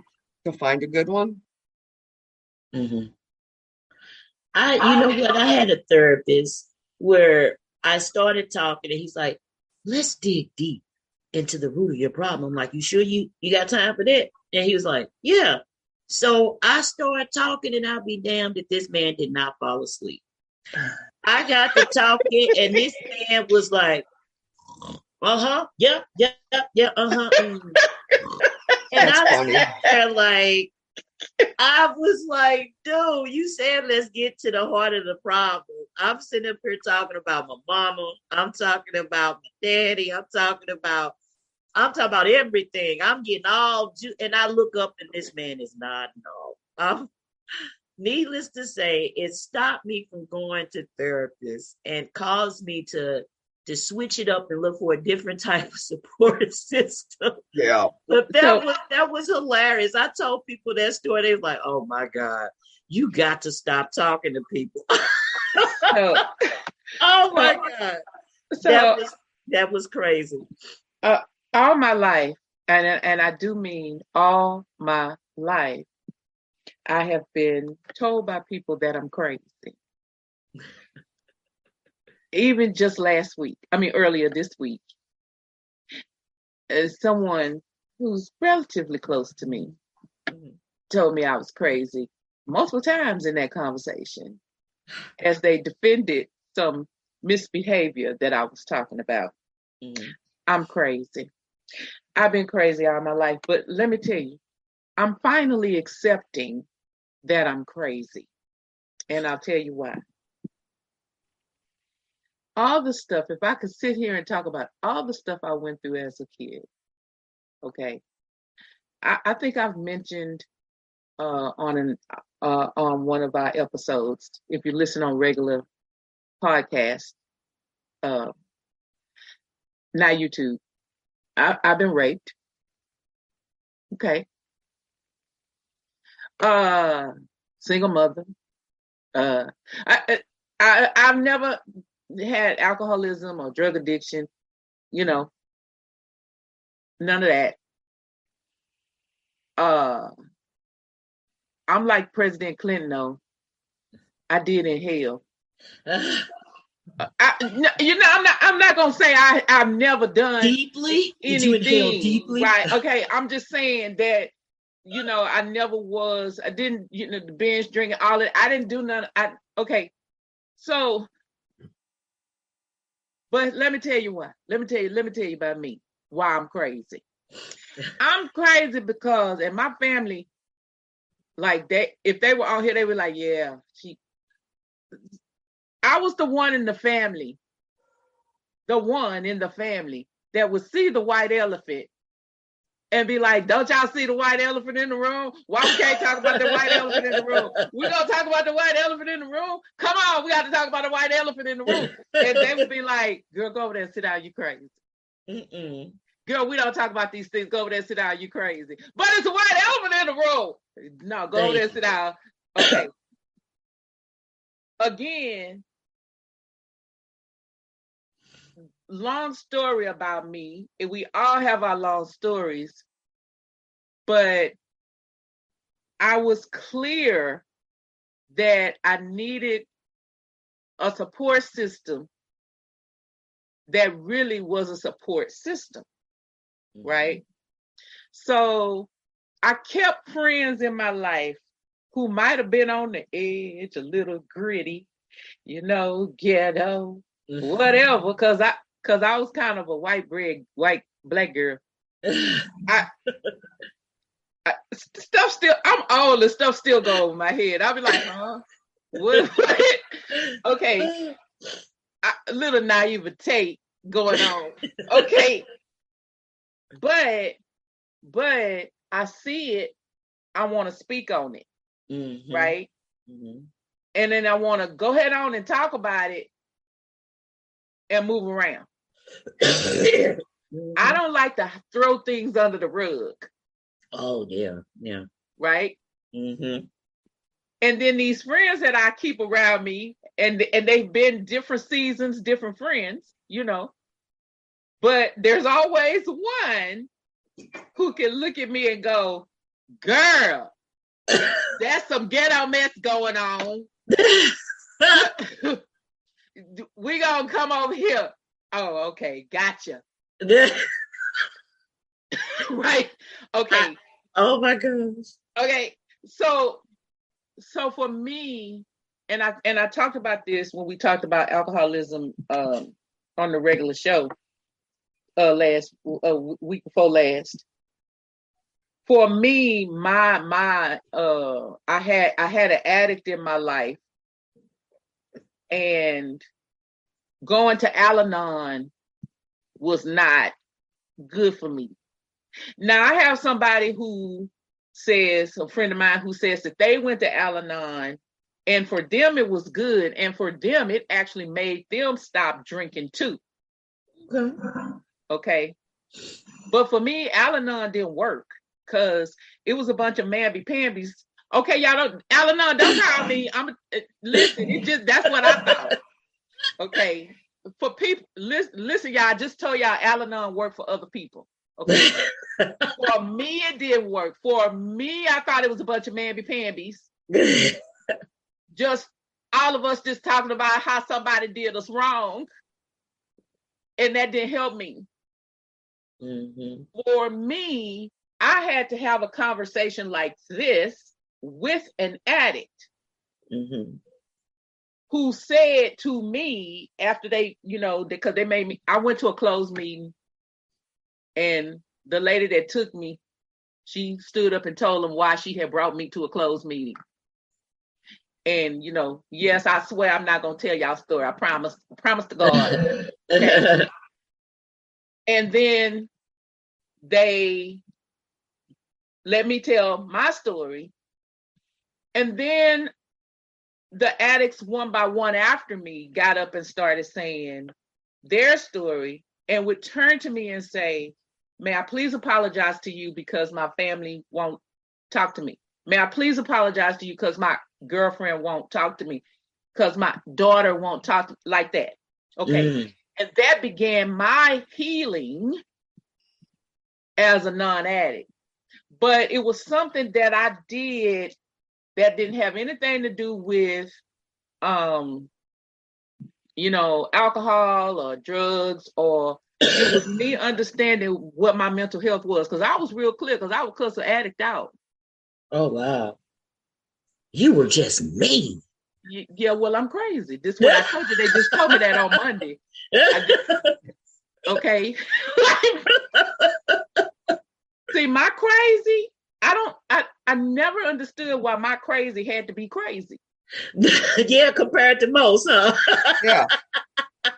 to find a good one. hmm I, you know what? I had a therapist where I started talking, and he's like, "Let's dig deep into the root of your problem." I'm like, "You sure you you got time for that?" And he was like, "Yeah." So I started talking, and I'll be damned if this man did not fall asleep. [SIGHS] I got to talking, and this man was like, "Uh huh, yeah, yeah, yeah, uh huh." And That's I was there like, I was like, dude, you said let's get to the heart of the problem. I'm sitting up here talking about my mama. I'm talking about my daddy. I'm talking about, I'm talking about everything. I'm getting all, ju- and I look up and this man is not no. Um, needless to say, it stopped me from going to therapists and caused me to to switch it up and look for a different [LAUGHS] type of support [LAUGHS] system. Yeah, But that So- was that was hilarious. I told people that story. They was like, "Oh my god, you got to stop talking to people." [LAUGHS] So, oh my god, so that was that was crazy. Uh, all my life, and and I do mean all my life, I have been told by people that I'm crazy. Even just last week, I mean earlier this week, uh, someone who's relatively close to me told me I was crazy multiple times in that conversation as they defended some misbehavior that I was talking about. Mm-hmm. I'm crazy. I've been crazy all my life, but let me tell you, I'm finally accepting that I'm crazy. And I'll tell you why. All the stuff, if I could sit here and talk about all the stuff I went through as a kid, okay. I, I think I've mentioned uh, on an uh, on one of our episodes. If you listen on regular podcast, uh, not YouTube, I, I've been raped. Okay. Uh, single mother. Uh, I, I I've never had alcoholism or drug addiction. You know, none of that. Uh, I'm like President Clinton though. I did in hell. [LAUGHS] I, you know, I'm not. I'm not gonna say I. I've never done deeply anything. deeply, right? Okay, I'm just saying that. You know, I never was. I didn't. You know, the binge drinking, all that. I didn't do none. I okay. So, but let me tell you what. Let me tell you. Let me tell you about me. Why I'm crazy. I'm crazy because, and my family like they, if they were out here, they were like, yeah, she. I was the one in the family, the one in the family that would see the white elephant and be like, "Don't y'all see the white elephant in the room? Why we can't talk about the white elephant in the room? We gonna talk about the white elephant in the room? Come on, we got to talk about the white elephant in the room." And they would be like, "Girl, go over there and sit down. You crazy." Mm-mm girl, we don't talk about these things. Go over there, sit down. You crazy. But it's a white elephant in the room. No, go over there, sit down. Okay. Again, long story about me. And we all have our long stories. But I was clear that I needed a support system that really was a support system right? So I kept friends in my life who might have been on the edge, a little gritty, you know, ghetto, mm-hmm. whatever, because I because I was kind of a white bread, white black girl. [LAUGHS] I, I, stuff still I'm old and stuff still go over my head. I'll be like, huh? What, [LAUGHS] what? okay. I, a little naivete going on. Okay but but I see it, I want to speak on it. Mm-hmm. Right? Mm-hmm. And then I want to go ahead on and talk about it and move around. [COUGHS] I don't like to throw things under the rug. Oh yeah, yeah. Right? Mm-hmm. And then these friends that I keep around me, and and they've been different seasons, different friends, you know. But there's always one who can look at me and go, girl, [COUGHS] that's some ghetto mess going on. [LAUGHS] [LAUGHS] we gonna come over here. Oh, okay, gotcha. [LAUGHS] [LAUGHS] right. Okay. Oh my gosh. Okay. So so for me, and I and I talked about this when we talked about alcoholism um, on the regular show uh, last uh, week before last. For me, my my uh, I had I had an addict in my life, and going to Al-Anon was not good for me. Now I have somebody who says a friend of mine who says that they went to Al-Anon and for them it was good and for them it actually made them stop drinking too. Okay. Okay. But for me, Al-Anon didn't work because it was a bunch of mamby pambies. Okay, y'all don't Al-Anon, don't call me. I'm uh, listen, it just that's what I thought. Okay. For people listen, listen, y'all, I just told y'all Al-Anon worked for other people. Okay. [LAUGHS] for me, it didn't work. For me, I thought it was a bunch of mamby pambies. [LAUGHS] just all of us just talking about how somebody did us wrong. And that didn't help me. Mm-hmm. For me, I had to have a conversation like this with an addict Mm-hmm. Who said to me after they, you know, because they made me, I went to a closed meeting and the lady that took me, she stood up and told them why she had brought me to a closed meeting. And, you know, yes, I swear I'm not going to tell y'all story. I promise, promise to God. [LAUGHS] and then they let me tell my story. And then the addicts one by one after me got up and started saying their story and would turn to me and say, May I please apologize to you because my family won't talk to me? May I please apologize to you because my girlfriend won't talk to me? Because my daughter won't talk to, like that. Okay. Mm. And that began my healing as a non addict. But it was something that I did that didn't have anything to do with, um, you know, alcohol or drugs or it was me [COUGHS] understanding what my mental health was because I was real clear because I would cuss an addict out. Oh wow. You were just mean. Y- Yeah, well, I'm crazy. This what I told you. They just told me that on Monday. Okay. [LAUGHS] See, my crazy, I don't I, I never understood why my crazy had to be crazy. [LAUGHS] yeah, compared to most, huh? [LAUGHS] Yeah.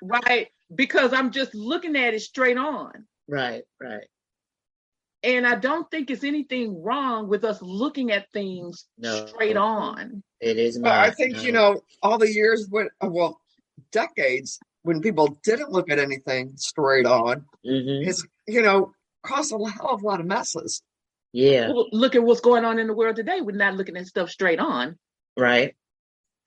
Right. Because I'm just looking at it straight on. right, right. And I don't think it's anything wrong with us looking at things No. straight on. It is But I think, no. you know, all the years when, uh, well, decades when people didn't look at anything straight on, Mhm. it's, you know, caused a hell of a lot of messes. Yeah, look at what's going on in the world today. We're not looking at stuff straight on. right.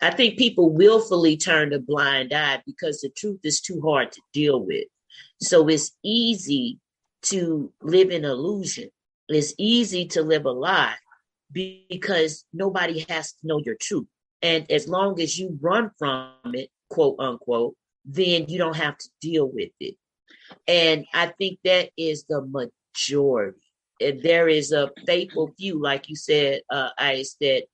I think people willfully turn a blind eye because the truth is too hard to deal with. So it's easy to live in illusion. It's easy to live a lie because nobody has to know your truth. And as long as you run from it, quote unquote, then you don't have to deal with it. And I think that is the majority. There is a faithful few, like you said, uh, Ice, that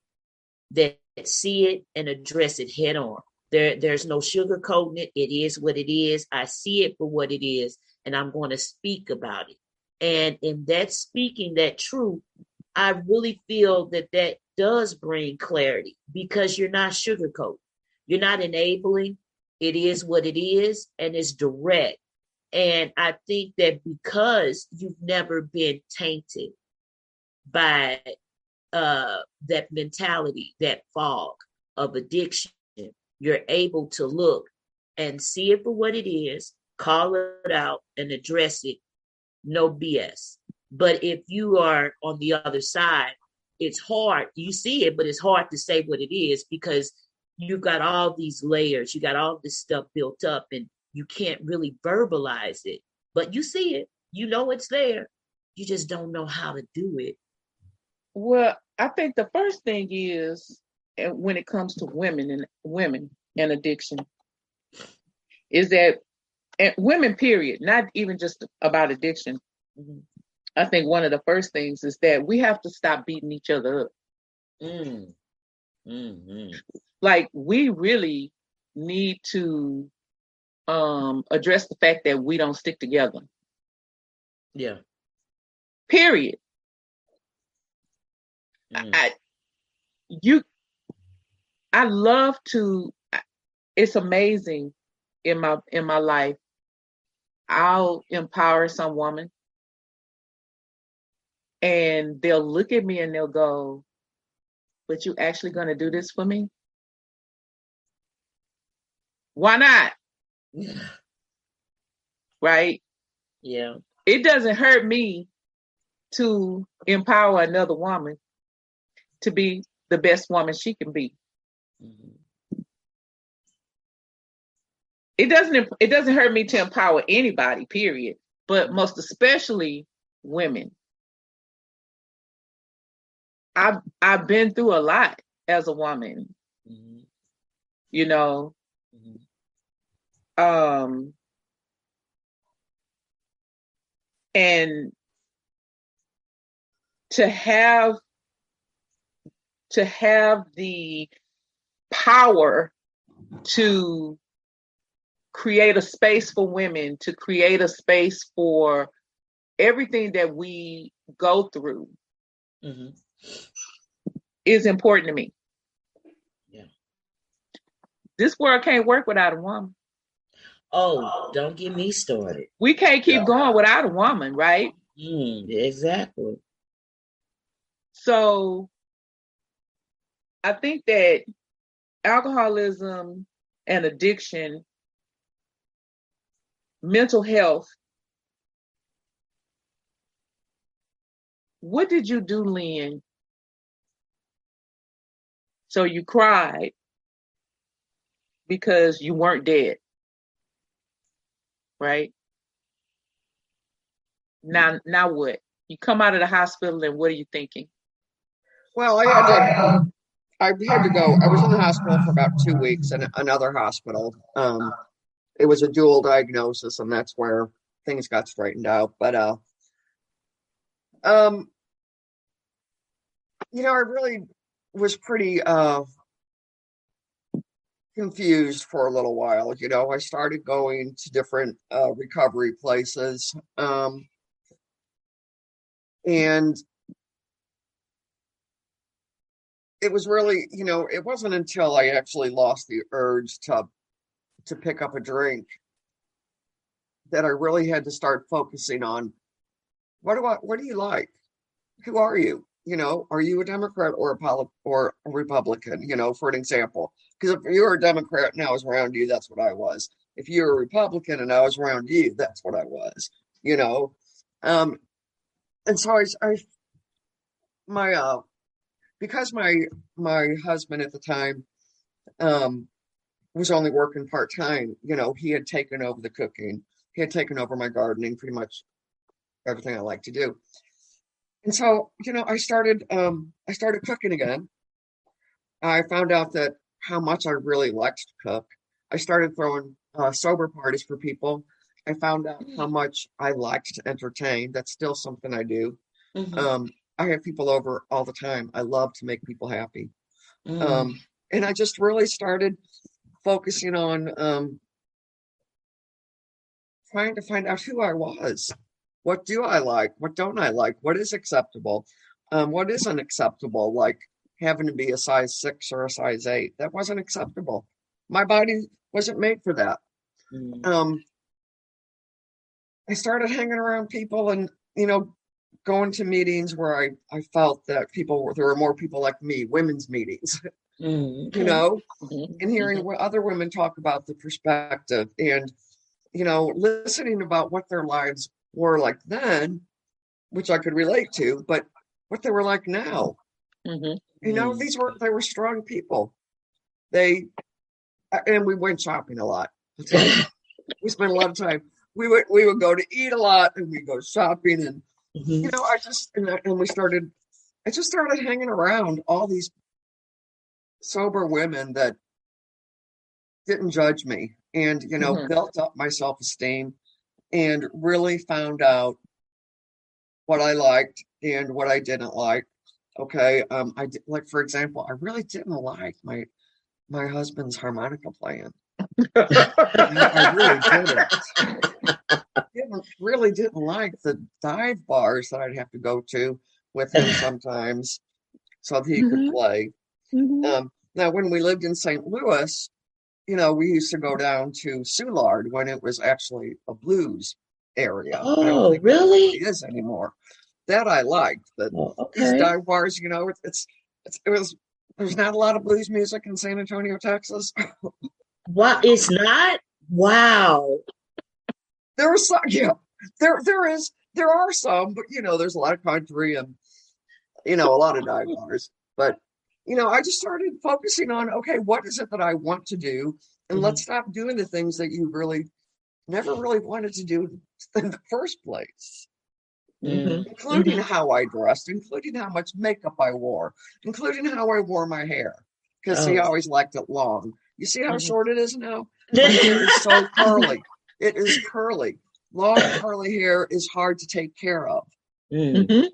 that see it and address it head on. There, there's no sugarcoating it. It is what it is. I see it for what it is, and I'm going to speak about it. And in that speaking that truth, I really feel that that does bring clarity because you're not sugarcoating. You're not enabling. It is what it is, and it's direct. And I think that because you've never been tainted by uh, that mentality, that fog of addiction, you're able to look and see it for what it is, call it out, and address it. No BS. But if you are on the other side, it's hard. You see it, but it's hard to say what it is because you've got all these layers, you got all this stuff built up, and you can't really verbalize it. But you see it, you know it's there. You just don't know how to do it. Well, I think the first thing is uh, when it comes to women and women and addiction is that and women period, not even just about addiction. Mhm. I think one of the first things is that we have to stop beating each other up. Mm. Mhm. Like we really need to um address the fact that we don't stick together. Yeah. Period. Mm. I you I love to it's amazing in my in my life. I'll empower some woman and they'll look at me and they'll go, But you actually gonna do this for me? Why not? [SIGHS] Right? Yeah. It doesn't hurt me to empower another woman to be the best woman she can be. Mhm. it doesn't it doesn't hurt me to empower anybody period but most especially women i've i've been through a lot as a woman Mhm. you know. Um and to have to have the power to create a space for women, to create a space for everything that we go through mm-hmm. is important to me. Yeah. This world can't work without a woman. Oh, don't get me started. We can't keep going without a woman, right? Mm, exactly. So I think that alcoholism and addiction, mental health. What did you do, Lynn? So you cried because you weren't dead, right? Now, now what? You come out of the hospital, and what are you thinking? Well, I had to. I had to go. I was in the hospital for about two weeks in another hospital. Um, it was a dual diagnosis, and that's where things got straightened out. But uh, um, you know, I really was pretty uh confused for a little while. You know, I started going to different uh, recovery places, um, and it was really, you know, it wasn't until I actually lost the urge to to pick up a drink that I really had to start focusing on what do I what do you like? Who are you? You know, are you a Democrat or a poli- or a Republican? You know, for an example, because if you're a Democrat and I was around you, that's what I was. If you're a Republican and I was around you, that's what I was. You know, um, and so I, I my uh because my my husband at the time um, was only working part time, you know, he had taken over the cooking. He had taken over my gardening, pretty much everything I like to do. And so, you know, I started um, I started cooking again. I found out that how much I really liked to cook. I started throwing uh, sober parties for people. I found out how mm. much I liked to entertain. That's still something I do. Mm-hmm. Um, I have people over all the time. I love to make people happy. Mm. Um, and I just really started focusing on um, trying to find out who I was. What do I like? What don't I like? What is acceptable? Um, what is unacceptable? Like having to be a size six or a size eight. That wasn't acceptable. My body wasn't made for that. Mm. Um, I started hanging around people and, you know, going to meetings where I, I felt that people were, there were more people like me, women's meetings, mm-hmm. [LAUGHS] you know, mm-hmm. and hearing mm-hmm. other women talk about the perspective and, you know, listening about what their lives were like then, which I could relate to, but what they were like now. You know, these were, they were strong people. They, and we went shopping a lot. [LAUGHS] we spent a lot of time. We would, we would go to eat a lot and we go shopping and Mm-hmm. You know, I just and, and we started. I just started hanging around all these sober women that didn't judge me and you know mm-hmm. built up my self-esteem and really found out what I liked and what I didn't like. Okay, um, I did, like for example, I really didn't like my my husband's harmonica playing. I really didn't didn't really didn't like the dive bars that I'd have to go to with him [LAUGHS] sometimes so that he mm-hmm. could play. Mm-hmm. Um, now, when we lived in St. Louis, you know, we used to go down to Soulard when it was actually a blues area. Oh, really? It is anymore. That I liked, but okay. these dive bars, you know, it's, it's it was there's not a lot of blues music in San Antonio, Texas. [LAUGHS] what is not. Wow. There was some, [LAUGHS] yeah, there there is there are some, but you know, there's a lot of country and you know, a lot of dive bars. But you know, I just started focusing on okay, what is it that I want to do, and mm-hmm. let's stop doing the things that you really never really wanted to do in the first place. Mm-hmm. Including mm-hmm. how I dressed, including how much makeup I wore, including how I wore my hair. Because oh. he always liked it long. You see how mm-hmm. short it is now? My hair is so [LAUGHS] curly. It is curly. long curly hair is hard to take care of Mm. Mhm.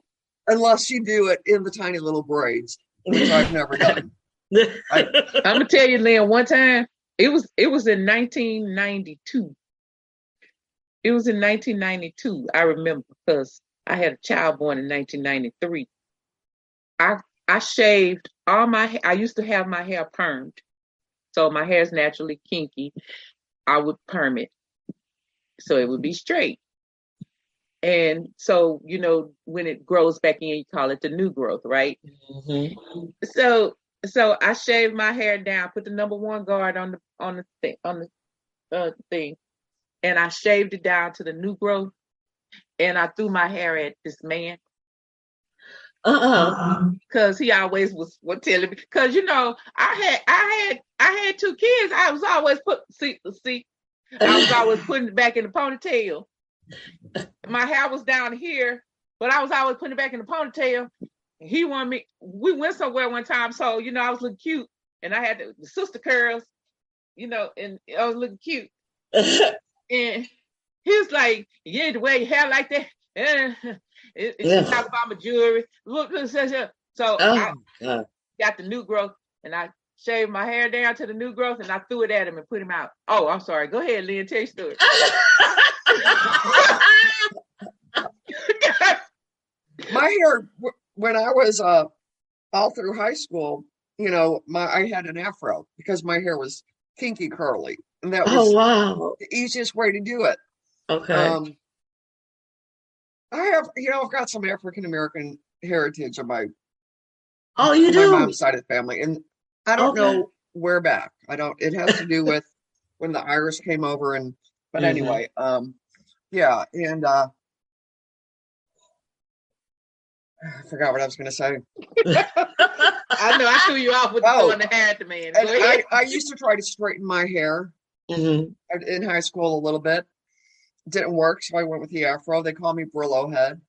unless you do it in the tiny little braids, which I've never done. [LAUGHS] I'm gonna tell you, Lynn. One time, it was it was in 1992. It was in 1992. I remember because I had a child born in 1993. I I shaved all my. I used to have my hair permed, so my hair is naturally kinky. I would perm it, so it would be straight. And so you know when it grows back in, you call it the new growth, right? Mhm. so so I shaved my hair down, put the number one guard on the on the thing on the uh, thing, and I shaved it down to the new growth, and I threw my hair at this man Uh-uh. uh-uh. because he always was was telling me because you know I had I had I had two kids. I was always put see see I was always [LAUGHS] putting it back in the ponytail. My hair was down here, but I was always putting it back in the ponytail. He wanted me. We went somewhere one time, so you know I was looking cute, and I had the, the sister curls, you know, and I was looking cute. [LAUGHS] And he was like, "Yeah, the way your hair like that." Eh, [LAUGHS] it, it's Yeah. talk about my jewelry. Look, look, so, so so oh I God. got the new growth, and I shaved my hair down to the new growth, and I threw it at him and put him out. Oh, I'm sorry. Go ahead, Lynn. Tell your story. [LAUGHS] My hair, when I was uh, all through high school, you know, my I had an afro because my hair was kinky curly, and that was oh wow. the easiest way to do it. Okay. Um, I have, you know, I've got some African American heritage on my oh, you on my do. mom's side of the family, and I don't Okay. know where back. I don't. It has to do [LAUGHS] with when the Irish came over, and but Mhm. anyway, um, yeah, and uh, [SIGHS] I forgot what I was going to say. [LAUGHS] [LAUGHS] I know I threw you off with the Oh. throwing the hair at the man. And I, I used to try to straighten my hair Mhm. in high school a little bit. Didn't work, so I went with the afro. They call me Brillo head,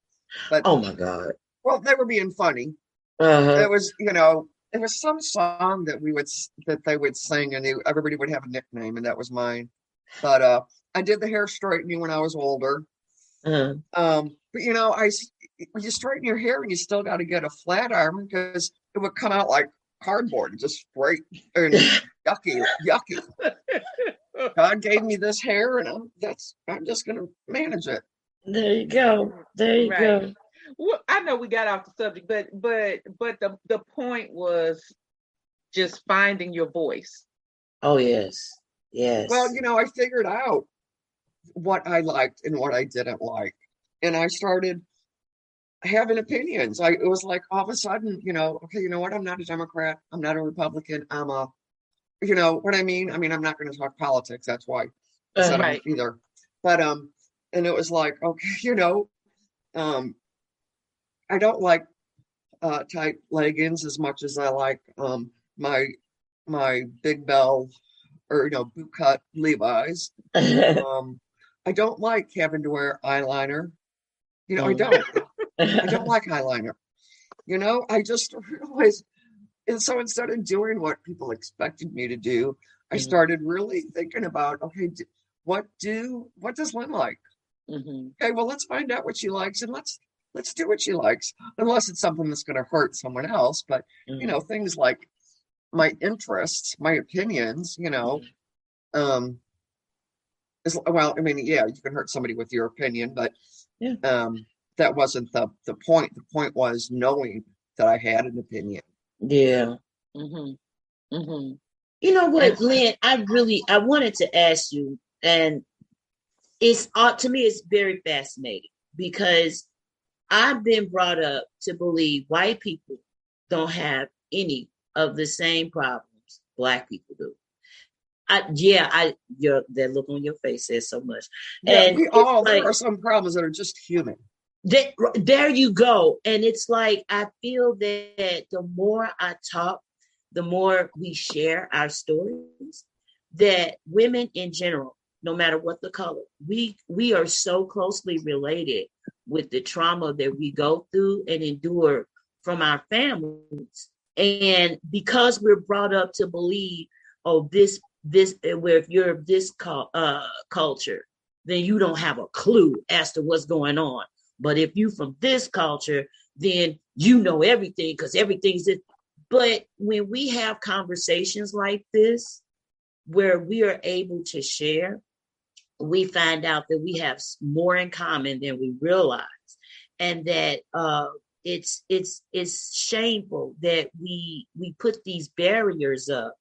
but Oh my God. well, they were being funny. Uh-huh. It was, you know, it was some song that we would that they would sing, and they, everybody would have a nickname, and that was mine. But uh, I did the hair straightening when I was older. Uh-huh. Um, but you know, I you straighten your hair, and you still got to get a flat iron because it would come out like cardboard, just straight and [LAUGHS] yucky, yucky. [LAUGHS] God gave me this hair, and I'm that's I'm just gonna manage it. There you go. There you Right. go. Well, I know we got off the subject, but but but the the point was just finding your voice. Oh yes. Yes. Well, you know, I figured out what I liked and what I didn't like, and I started having opinions. I it was like all of a sudden, you know, okay, you know what? I'm not a Democrat. I'm not a Republican. I'm a, you know what I mean? I mean, I'm not going to talk politics. That's why. I'm Right. either. But um, and it was like, okay, [LAUGHS] you know, um, I don't like uh tight leggings as much as I like um my my big bell or you know boot cut Levi's. [LAUGHS] Um, I don't like having to wear eyeliner. You know, I Mm. don't. [LAUGHS] I don't like eyeliner. You know, I just realized, and so instead of doing what people expected me to do, I Mhm. started really thinking about, okay, d- what do what does Lynn like? hmm Okay, well, let's find out what she likes and let's let's do what she likes, unless it's something that's going to hurt someone else. But you know, things like my interests, my opinions, you know, um, is, well, I mean, yeah, you can hurt somebody with your opinion, but Yeah. um, that wasn't the the point. The point was knowing that I had an opinion. Yeah. hmm hmm You know what, Lynn? I really I wanted to ask you, and it's uh, to me it's very fascinating because I've been brought up to believe white people don't have any of the same problems black people do. I yeah, I your that look on your face says so much. Yeah, And we all like- there are some problems that are just human. There you go. And it's like I feel that the more I talk, the more we share our stories, that women in general, no matter what the color, we we are so closely related with the trauma that we go through and endure from our families. And because we're brought up to believe, oh, this this where if you're of this uh, culture, then you don't have a clue as to what's going on. But if you from this culture, then you know everything because everything's it. But when we have conversations like this, where we are able to share, we find out that we have more in common than we realize, and that uh, it's it's it's shameful that we we put these barriers up,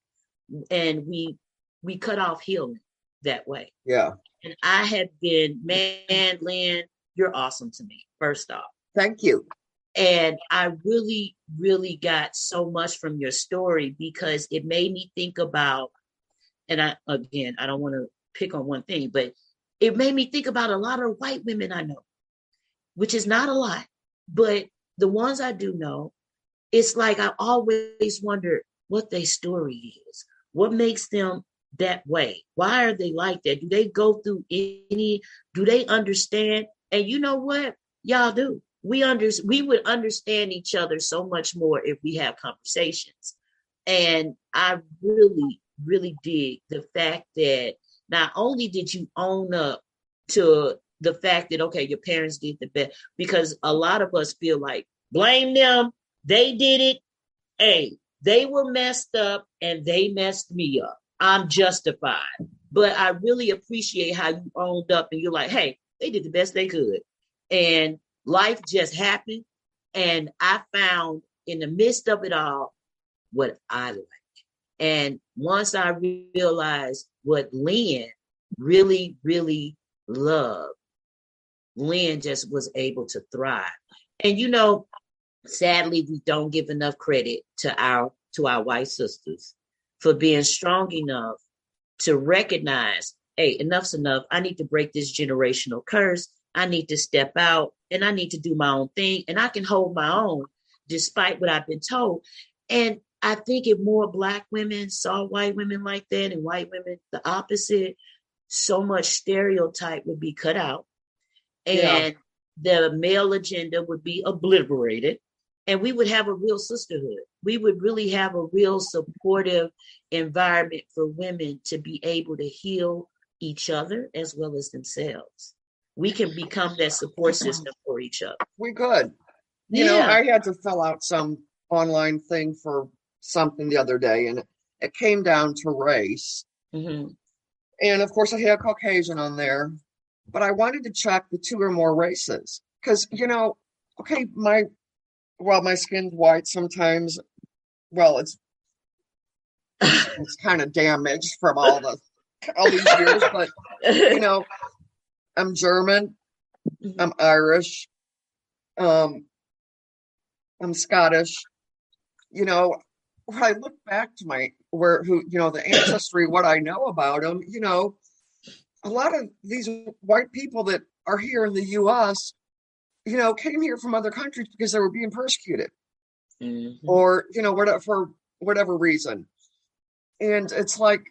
and we we cut off healing that way. Yeah. And I have been, man, Lynn, you're awesome to me. First off, Thank you. and I really, really got so much from your story because it made me think about, and I, again, I don't want to pick on one thing, but it made me think about a lot of white women I know, which is not a lot, but the ones I do know, it's like I always wonder what their story is. What makes them that way? Why are they like that? Do they go through any, do they understand? And you know what? Y'all do. We under we would understand each other so much more if we have conversations. And i really really dig the fact that not only did you own up to the fact that okay your parents did the best because a lot of us feel like blame them. They did it. Hey they were messed up and they messed me up. I'm justified. But i really appreciate how you owned up and you're like hey they did the best they could and life just happened. And I found in the midst of it all what I like. And once I realized what Lynn really, really loved, Lynn just was able to thrive. And you know, sadly, we don't give enough credit to our to our white sisters for being strong enough to recognize, hey, enough's enough. I need to break this generational curse. I need to step out and I need to do my own thing and I can hold my own despite what I've been told. And I think if more black women saw white women like that and white women the opposite, so much stereotype would be cut out and yeah. the male agenda would be obliterated and we would have a real sisterhood. We would really have a real supportive environment for women to be able to heal each other as well as themselves we can become that support system for each other. We could. You yeah. know, I had to fill out some online thing for something the other day, and it came down to race. Mm-hmm. And of course, I had Caucasian on there, but I wanted to check the two or more races because, you know, okay, my, well, my skin's white sometimes. Well, it's [LAUGHS] it's kind of damaged from all the all these years, but you know, I'm German. Mm-hmm. I'm Irish. Um, I'm Scottish. You know, when I look back to my where who you know the ancestry, what I know about them, you know, a lot of these white people that are here in the U.S., you know, came here from other countries because they were being persecuted, mm-hmm. or you know, whatever for whatever reason, and it's like,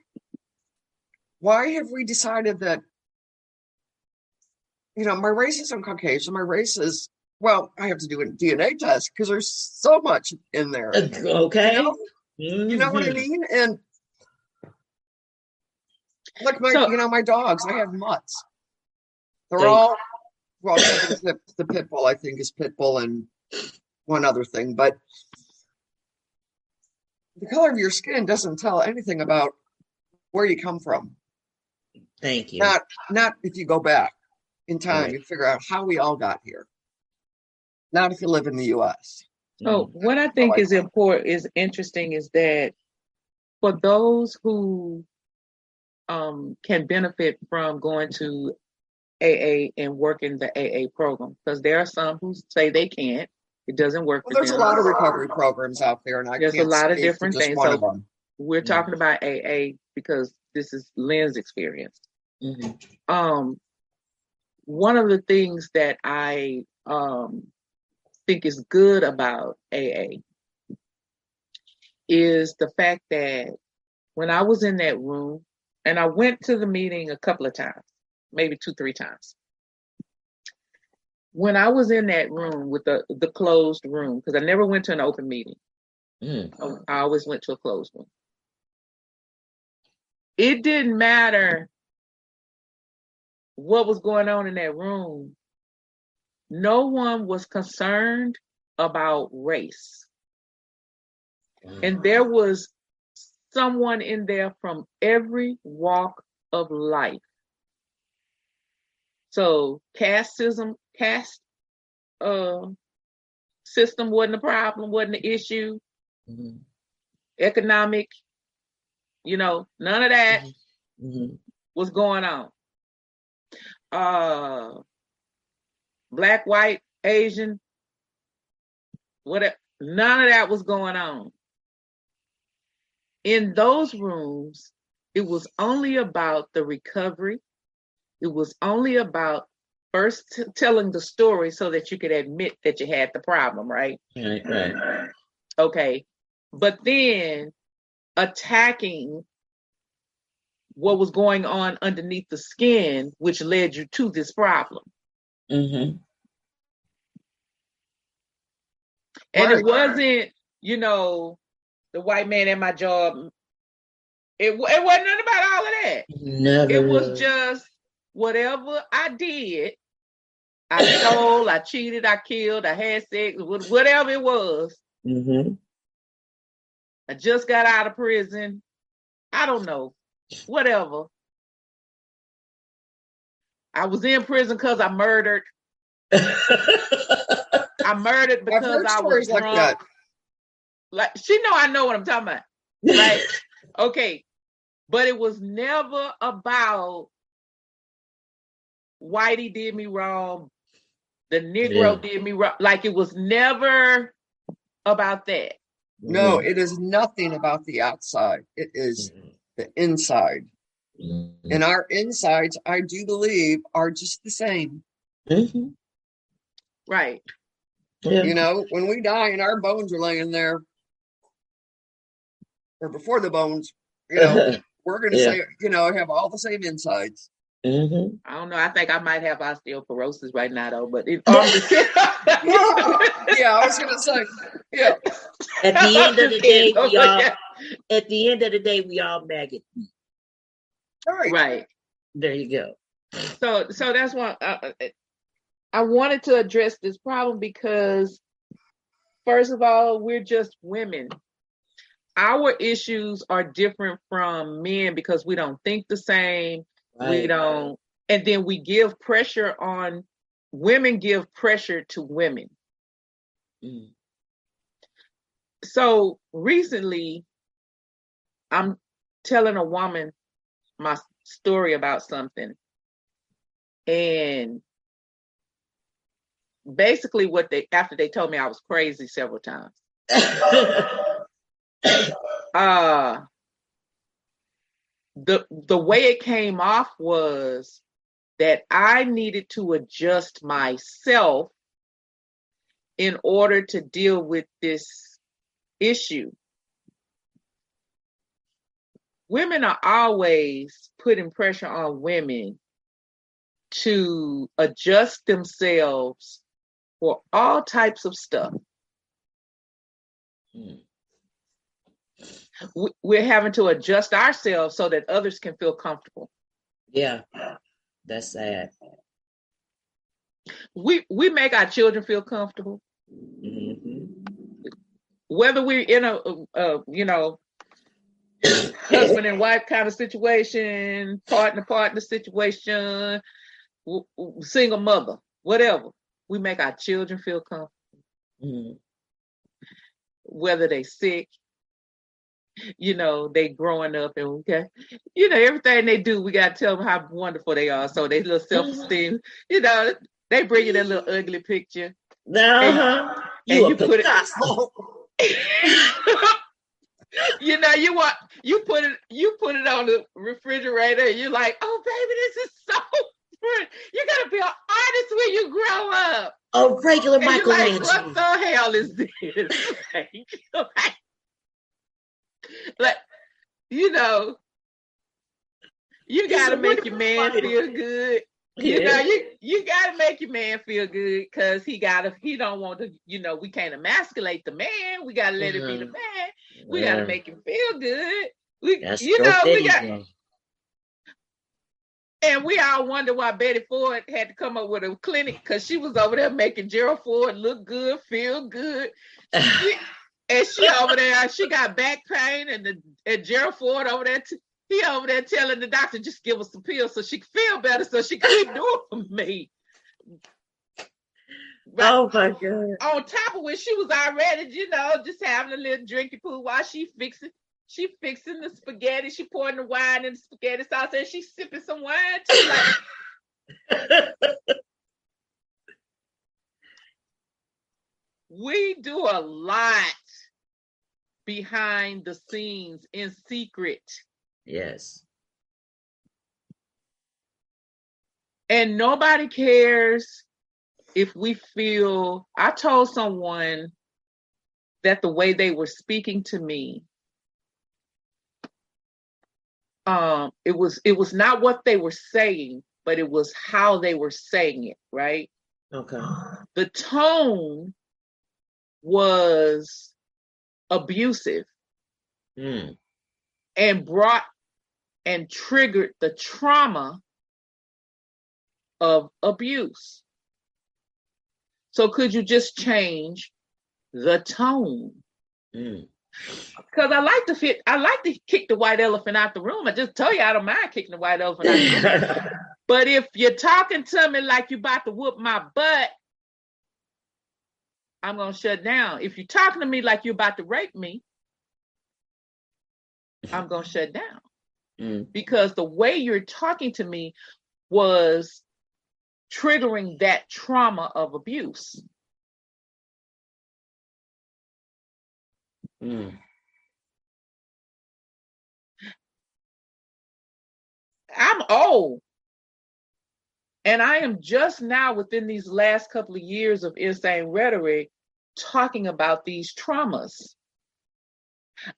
why have we decided that you know, my race is I'm Caucasian. My race is well, I have to do a DNA test because there's so much in there. Okay. You know, mm-hmm. you know what I mm-hmm. mean? And like my, so, you know, my dogs, I have mutts. They're all well, the, the pit bull, I think, is pit bull and one other thing, but the color of your skin doesn't tell anything about where you come from. Thank you. Not not if you go back in time right. and figure out how we all got here. Not if you live in the U.S. So what I think is important is interesting is that for those who um, can benefit from going to AA and working the AA program, because there are some who say they can't. It doesn't work. Well, there's them. a lot of recovery programs out there, and I there's a lot of different things. So we're mm-hmm. talking about AA because this is Lynn's experience. Mm-hmm. Um, one of the things that I um, think is good about AA is the fact that when I was in that room, and I went to the meeting a couple of times, maybe two, three times. When I was in that room with the the closed room, because I never went to an open meeting, mm. I, I always went to a closed one. It didn't matter what was going on in that room, no one was concerned about race. And there was someone in there from every walk of life. So casteism, caste uh, system wasn't a problem, wasn't an issue. Mhm. Economic, you know, none of that Mhm. was going on. Uh, black, white, Asian, whatever, none of that was going on. In those rooms, it was only about the recovery. It was only about first telling the story so that you could admit that you had the problem, right? Right, right. Okay. But then attacking what was going on underneath the skin, which led you to this problem. Mm-hmm. And it wasn't, you know, the white man at my job. It, it wasn't nothing about all of that. Never. It was just whatever I did. I stole, I cheated, I killed, I had sex, wh- whatever it was. Mm-hmm. I just got out of prison. I don't know. Whatever. I was in prison because I murdered. [LAUGHS] I murdered because I was stories like that. Like she know I know what I'm talking about. Right? [LAUGHS] okay. But it was never about Whitey did me wrong. The Negro Yeah. did me wrong. Like it was never about that. No, it is nothing about the outside. It is the inside. Mm-hmm. And our insides, I do believe, are just the same. Mm-hmm. Right. Yeah. You know, when we die and our bones are laying there, or before the bones, you know, [LAUGHS] we're going to Yeah. say, you know, have all the same insides. mm-hmm. I don't know. I think I might have osteoporosis right now, though. But it, I'm [LAUGHS] [LAUGHS] yeah, I was going to say, yeah. At the end of the day, Oh, we all. Yeah. At the end of the day, we all maggot. All right. right. There you go. So, so that's why uh, uh, I wanted to address this problem because, first of all, we're just women. Our issues are different from men because we don't think the same. We don't, and then we give pressure on women. Give pressure to women. Mm. so recently i'm telling a woman my story about something. And basically what they after they told me i was crazy several times. [COUGHS] Uh the the way it came off was that i needed to adjust myself in order to deal with this issue women are always putting pressure on women to adjust themselves for all types of stuff Mm. we- we're having to adjust ourselves so that others can feel comfortable. yeah. That's sad. We we make our children feel comfortable, hmm whether we're in a, a, a you know husband and wife kind of situation, partner partner situation, w- w- single mother, whatever. We make our children feel comfortable, hmm whether they sick, you know, they growing up and okay, you know, everything they do, we gotta tell them how wonderful they are. So they little self esteem, you know, they bring you that little ugly picture. Uh-huh. and You, you a put it-. [LAUGHS] you know, you want you put it you put it on the refrigerator. And you're like, oh baby, this is so. [LAUGHS] pretty. You're gonna be an artist when you grow up. A regular And you're like, what the hell is this? like, [LAUGHS] like, like, you know, you gotta make your man feel good. You know, you you gotta make your man feel good because he gotta he don't want to, you know, we can't emasculate the man. We gotta let it be the Mhm. man. We gotta make him feel good. We That's you know, we got. And we all wonder why Betty Ford had to come up with a clinic because she was over there making Gerald Ford look good, feel good. She, [LAUGHS] and she over there, she got back pain, and the and Gerald Ford over there, t- he over there telling the doctor just give us some pills so she can feel better, so she can [LAUGHS] keep doing for me. But oh my god! On top of which she was already, you know, just having a little drinky poo while she fixing, she fixing the spaghetti, she pouring the wine in the spaghetti sauce, and she sipping some wine too. Like, [LAUGHS] we do a lot behind the scenes in secret. Yes. And nobody cares if we feel. I told someone that the way they were speaking to me, um, it was it was not what they were saying, but it was how they were saying it, right? Okay. The tone was abusive Mm. And brought and triggered the trauma of abuse. So could you just change the tone? Mm. Because I like to fit, I like to kick the white elephant out the room. I just tell you I don't mind kicking the white elephant out the room. [LAUGHS] but if you're talking to me like you're about to whoop my butt, I'm gonna shut down. If you're talking to me like you're about to rape me, I'm gonna [LAUGHS] shut down. Mm. Because the way you're talking to me was triggering that trauma of abuse. Mm. I'm old. And I am just now within these last couple of years of insane rhetoric talking about these traumas.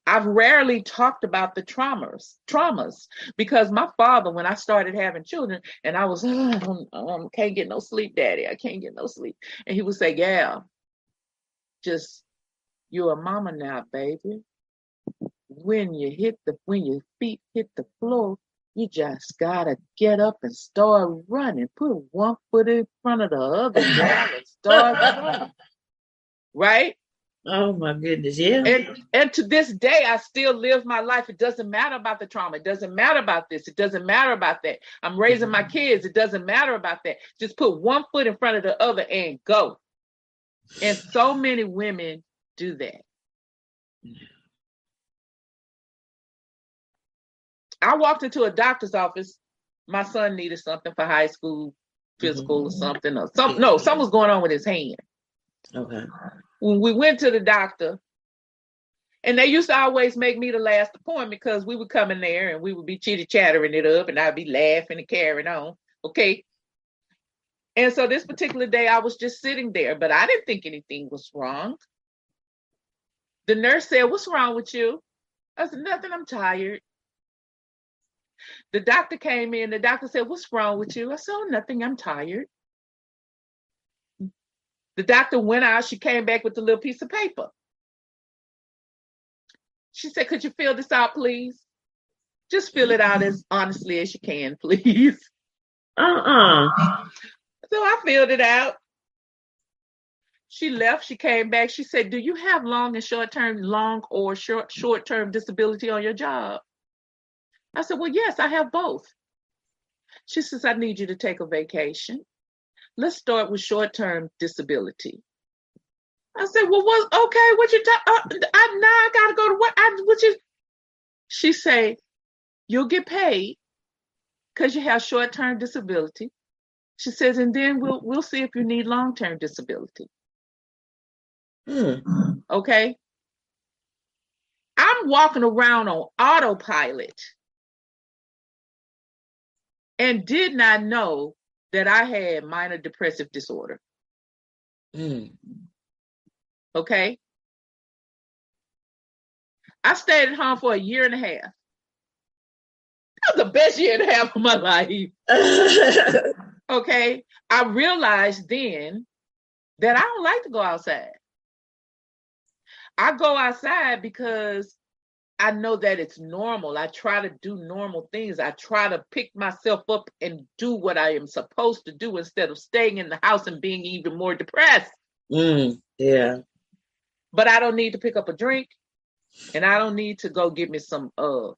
I've rarely talked about the traumas, traumas, because my father, when I started having children, and I was, oh, um, can't get no sleep, daddy, I can't get no sleep, and he would say, "Yeah, just you're a mama now, baby. When you hit the, when your feet hit the floor, you just gotta get up and start running. Put one foot in front of the other, [LAUGHS] and start running. Right? Oh my goodness, yeah. And and to this day, I still live my life. It doesn't matter about the trauma. It doesn't matter about this. It doesn't matter about that. I'm raising my mm-hmm. kids. It doesn't matter about that. Just put one foot in front of the other and go. And so many women do that. I walked into a doctor's office. My son needed something for high school, physical or mm-hmm. something, or some no, something was going on with his hand. Okay. When we went to the doctor, and they used to always make me the last appointment because we would come in there and we would be chitty chattering it up, and I'd be laughing and carrying on. Okay. And so this particular day, I was just sitting there, but I didn't think anything was wrong. The nurse said, What's wrong with you? I said, Nothing, I'm tired. The doctor came in, the doctor said, What's wrong with you? I said, Oh, nothing, I'm tired. The doctor went out, she came back with a little piece of paper. She said, Could you fill this out, please? Just fill it out as honestly as you can, [LAUGHS] please. Uh-uh. So I filled it out. She left. She came back. She said, "Do you have long and short term, long or short short term disability on your job?" I said, "Well, yes, I have both." She says, "I need you to take a vacation. Let's start with short term disability." I said, "Well, what? Okay, what you talk? Uh, I now I gotta go to what? I what you?" She say, "You'll get paid because you have short term disability." She says, and then we'll we'll see if you need long term disability. Hmm. Okay. I'm walking around on autopilot and did not know that I had minor depressive disorder. Hmm. Okay. I stayed at home for a year and a half. That was the best year and a half of my life. [LAUGHS] Okay. I realized then that I don't like to go outside. I go outside because I know that it's normal. I try to do normal things. I try to pick myself up and do what I am supposed to do instead of staying in the house and being even more depressed. Mm, yeah. But I don't need to pick up a drink and I don't need to go get me some uh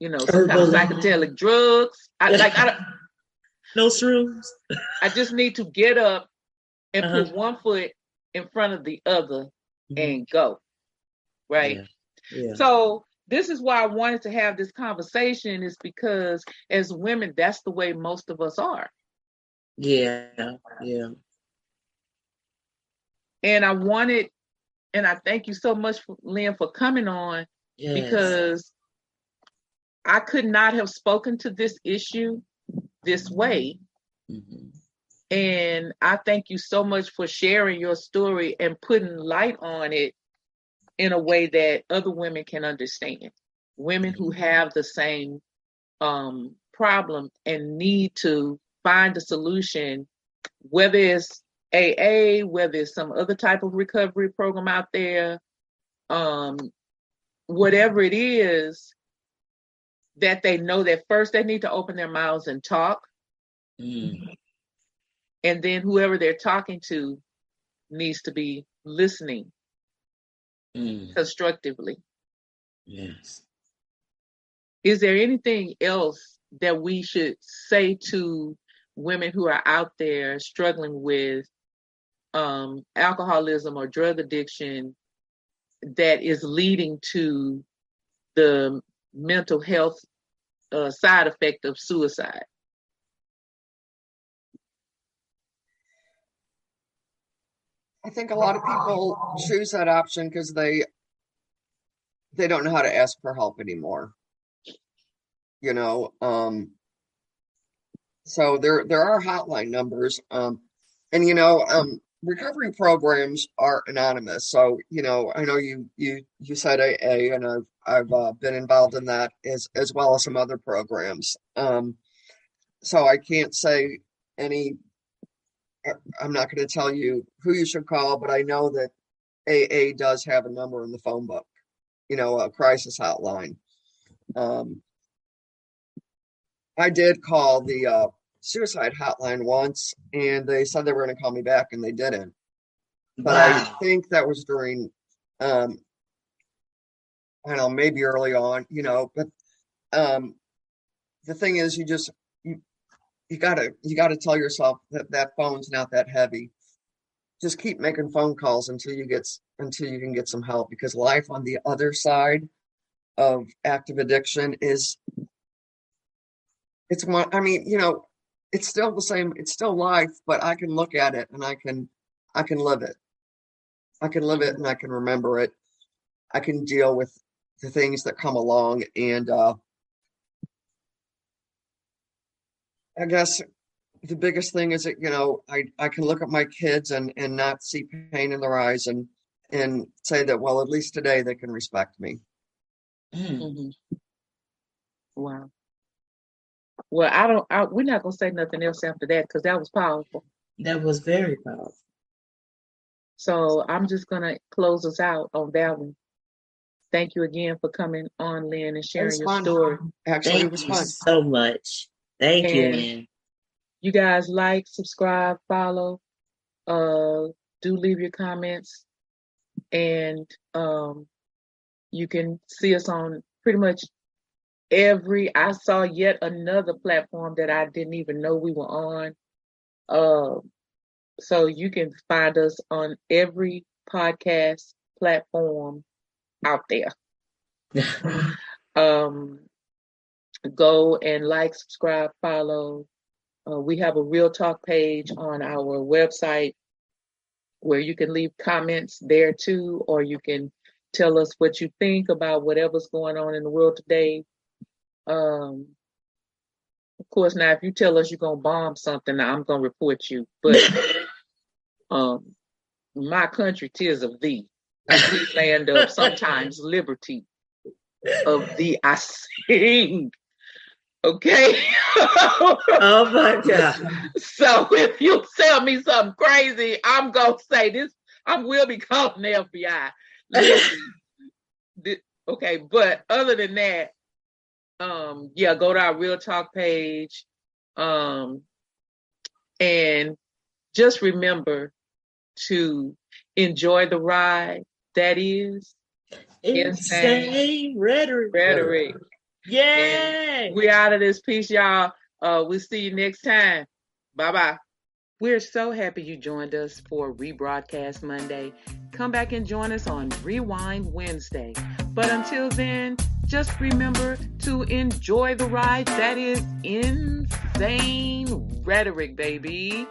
you know, some psychedelic drugs. I like I don't [LAUGHS] no shrooms. I just need to get up and uh-huh. put one foot in front of the other mm-hmm. and go. Right. Yeah. Yeah. So this is why I wanted to have this conversation is because as women, that's the way most of us are. Yeah. Yeah. And I wanted, and I thank you so much, for, Lynn, for coming on yes. because I could not have spoken to this issue this way. Mm-hmm. And I thank you so much for sharing your story and putting light on it in a way that other women can understand. Women who mm-hmm. have the same um, problem and need to find a solution, whether it's AA, whether it's some other type of recovery program out there, um, whatever it is, that they know that first they need to open their mouths and talk. Mm. And then whoever they're talking to needs to be listening mm. constructively. Yes. Is there anything else that we should say to women who are out there struggling with um, alcoholism or drug addiction that is leading to the mental health uh, side effect of suicide? I think a lot of people choose that option because they they don't know how to ask for help anymore. You know, um, so there there are hotline numbers, um, and you know, um, recovery programs are anonymous. So you know, I know you you you said AA, and I've I've uh, been involved in that as as well as some other programs. Um, so I can't say any. I'm not going to tell you who you should call, but I know that AA does have a number in the phone book. You know, a crisis hotline. Um, I did call the uh, suicide hotline once, and they said they were going to call me back, and they didn't. But wow. I think that was during, um, I don't know, maybe early on, you know. But um, the thing is, you just you you gotta you gotta tell yourself that that phone's not that heavy. Just keep making phone calls until you get until you can get some help because life on the other side of active addiction is it's one i mean you know it's still the same it's still life but i can look at it and i can i can live it i can live it and i can remember it i can deal with the things that come along and uh i guess the biggest thing is that you know i i can look at my kids and and not see pain in their eyes and and say that well at least today they can respect me mm-hmm. wow well, I don't. I, we're not gonna say nothing else after that because that was powerful. That was very powerful. So I'm just gonna close us out on that one. Thank you again for coming on, Lynn, and sharing your fun. story. Actually, Thank it was fun. so much. Thank and you. You guys like, subscribe, follow. Uh, do leave your comments, and um, you can see us on pretty much every I saw yet another platform that I didn't even know we were on. Uh, so you can find us on every podcast platform out there. [LAUGHS] um, go and like, subscribe, follow. Uh, we have a real talk page on our website where you can leave comments there too, or you can tell us what you think about whatever's going on in the world today. Um, of course, now if you tell us you're gonna bomb something, I'm gonna report you. But [LAUGHS] um, my country, tis of thee, [LAUGHS] the land of sometimes liberty. Of thee, I sing. Okay. [LAUGHS] oh my God. So if you tell me something crazy, I'm gonna say this. I will be calling the FBI. Listen, [LAUGHS] Okay, but other than that, um, yeah, go to our Real Talk page. Um, and just remember to enjoy the ride that is insane, rhetoric. Rhetoric. Yay! We out of this piece, y'all. Uh, we'll see you next time. Bye bye. We're so happy you joined us for Rebroadcast Monday. Come back and join us on Rewind Wednesday. But until then, just remember to enjoy the ride that is insane rhetoric, baby.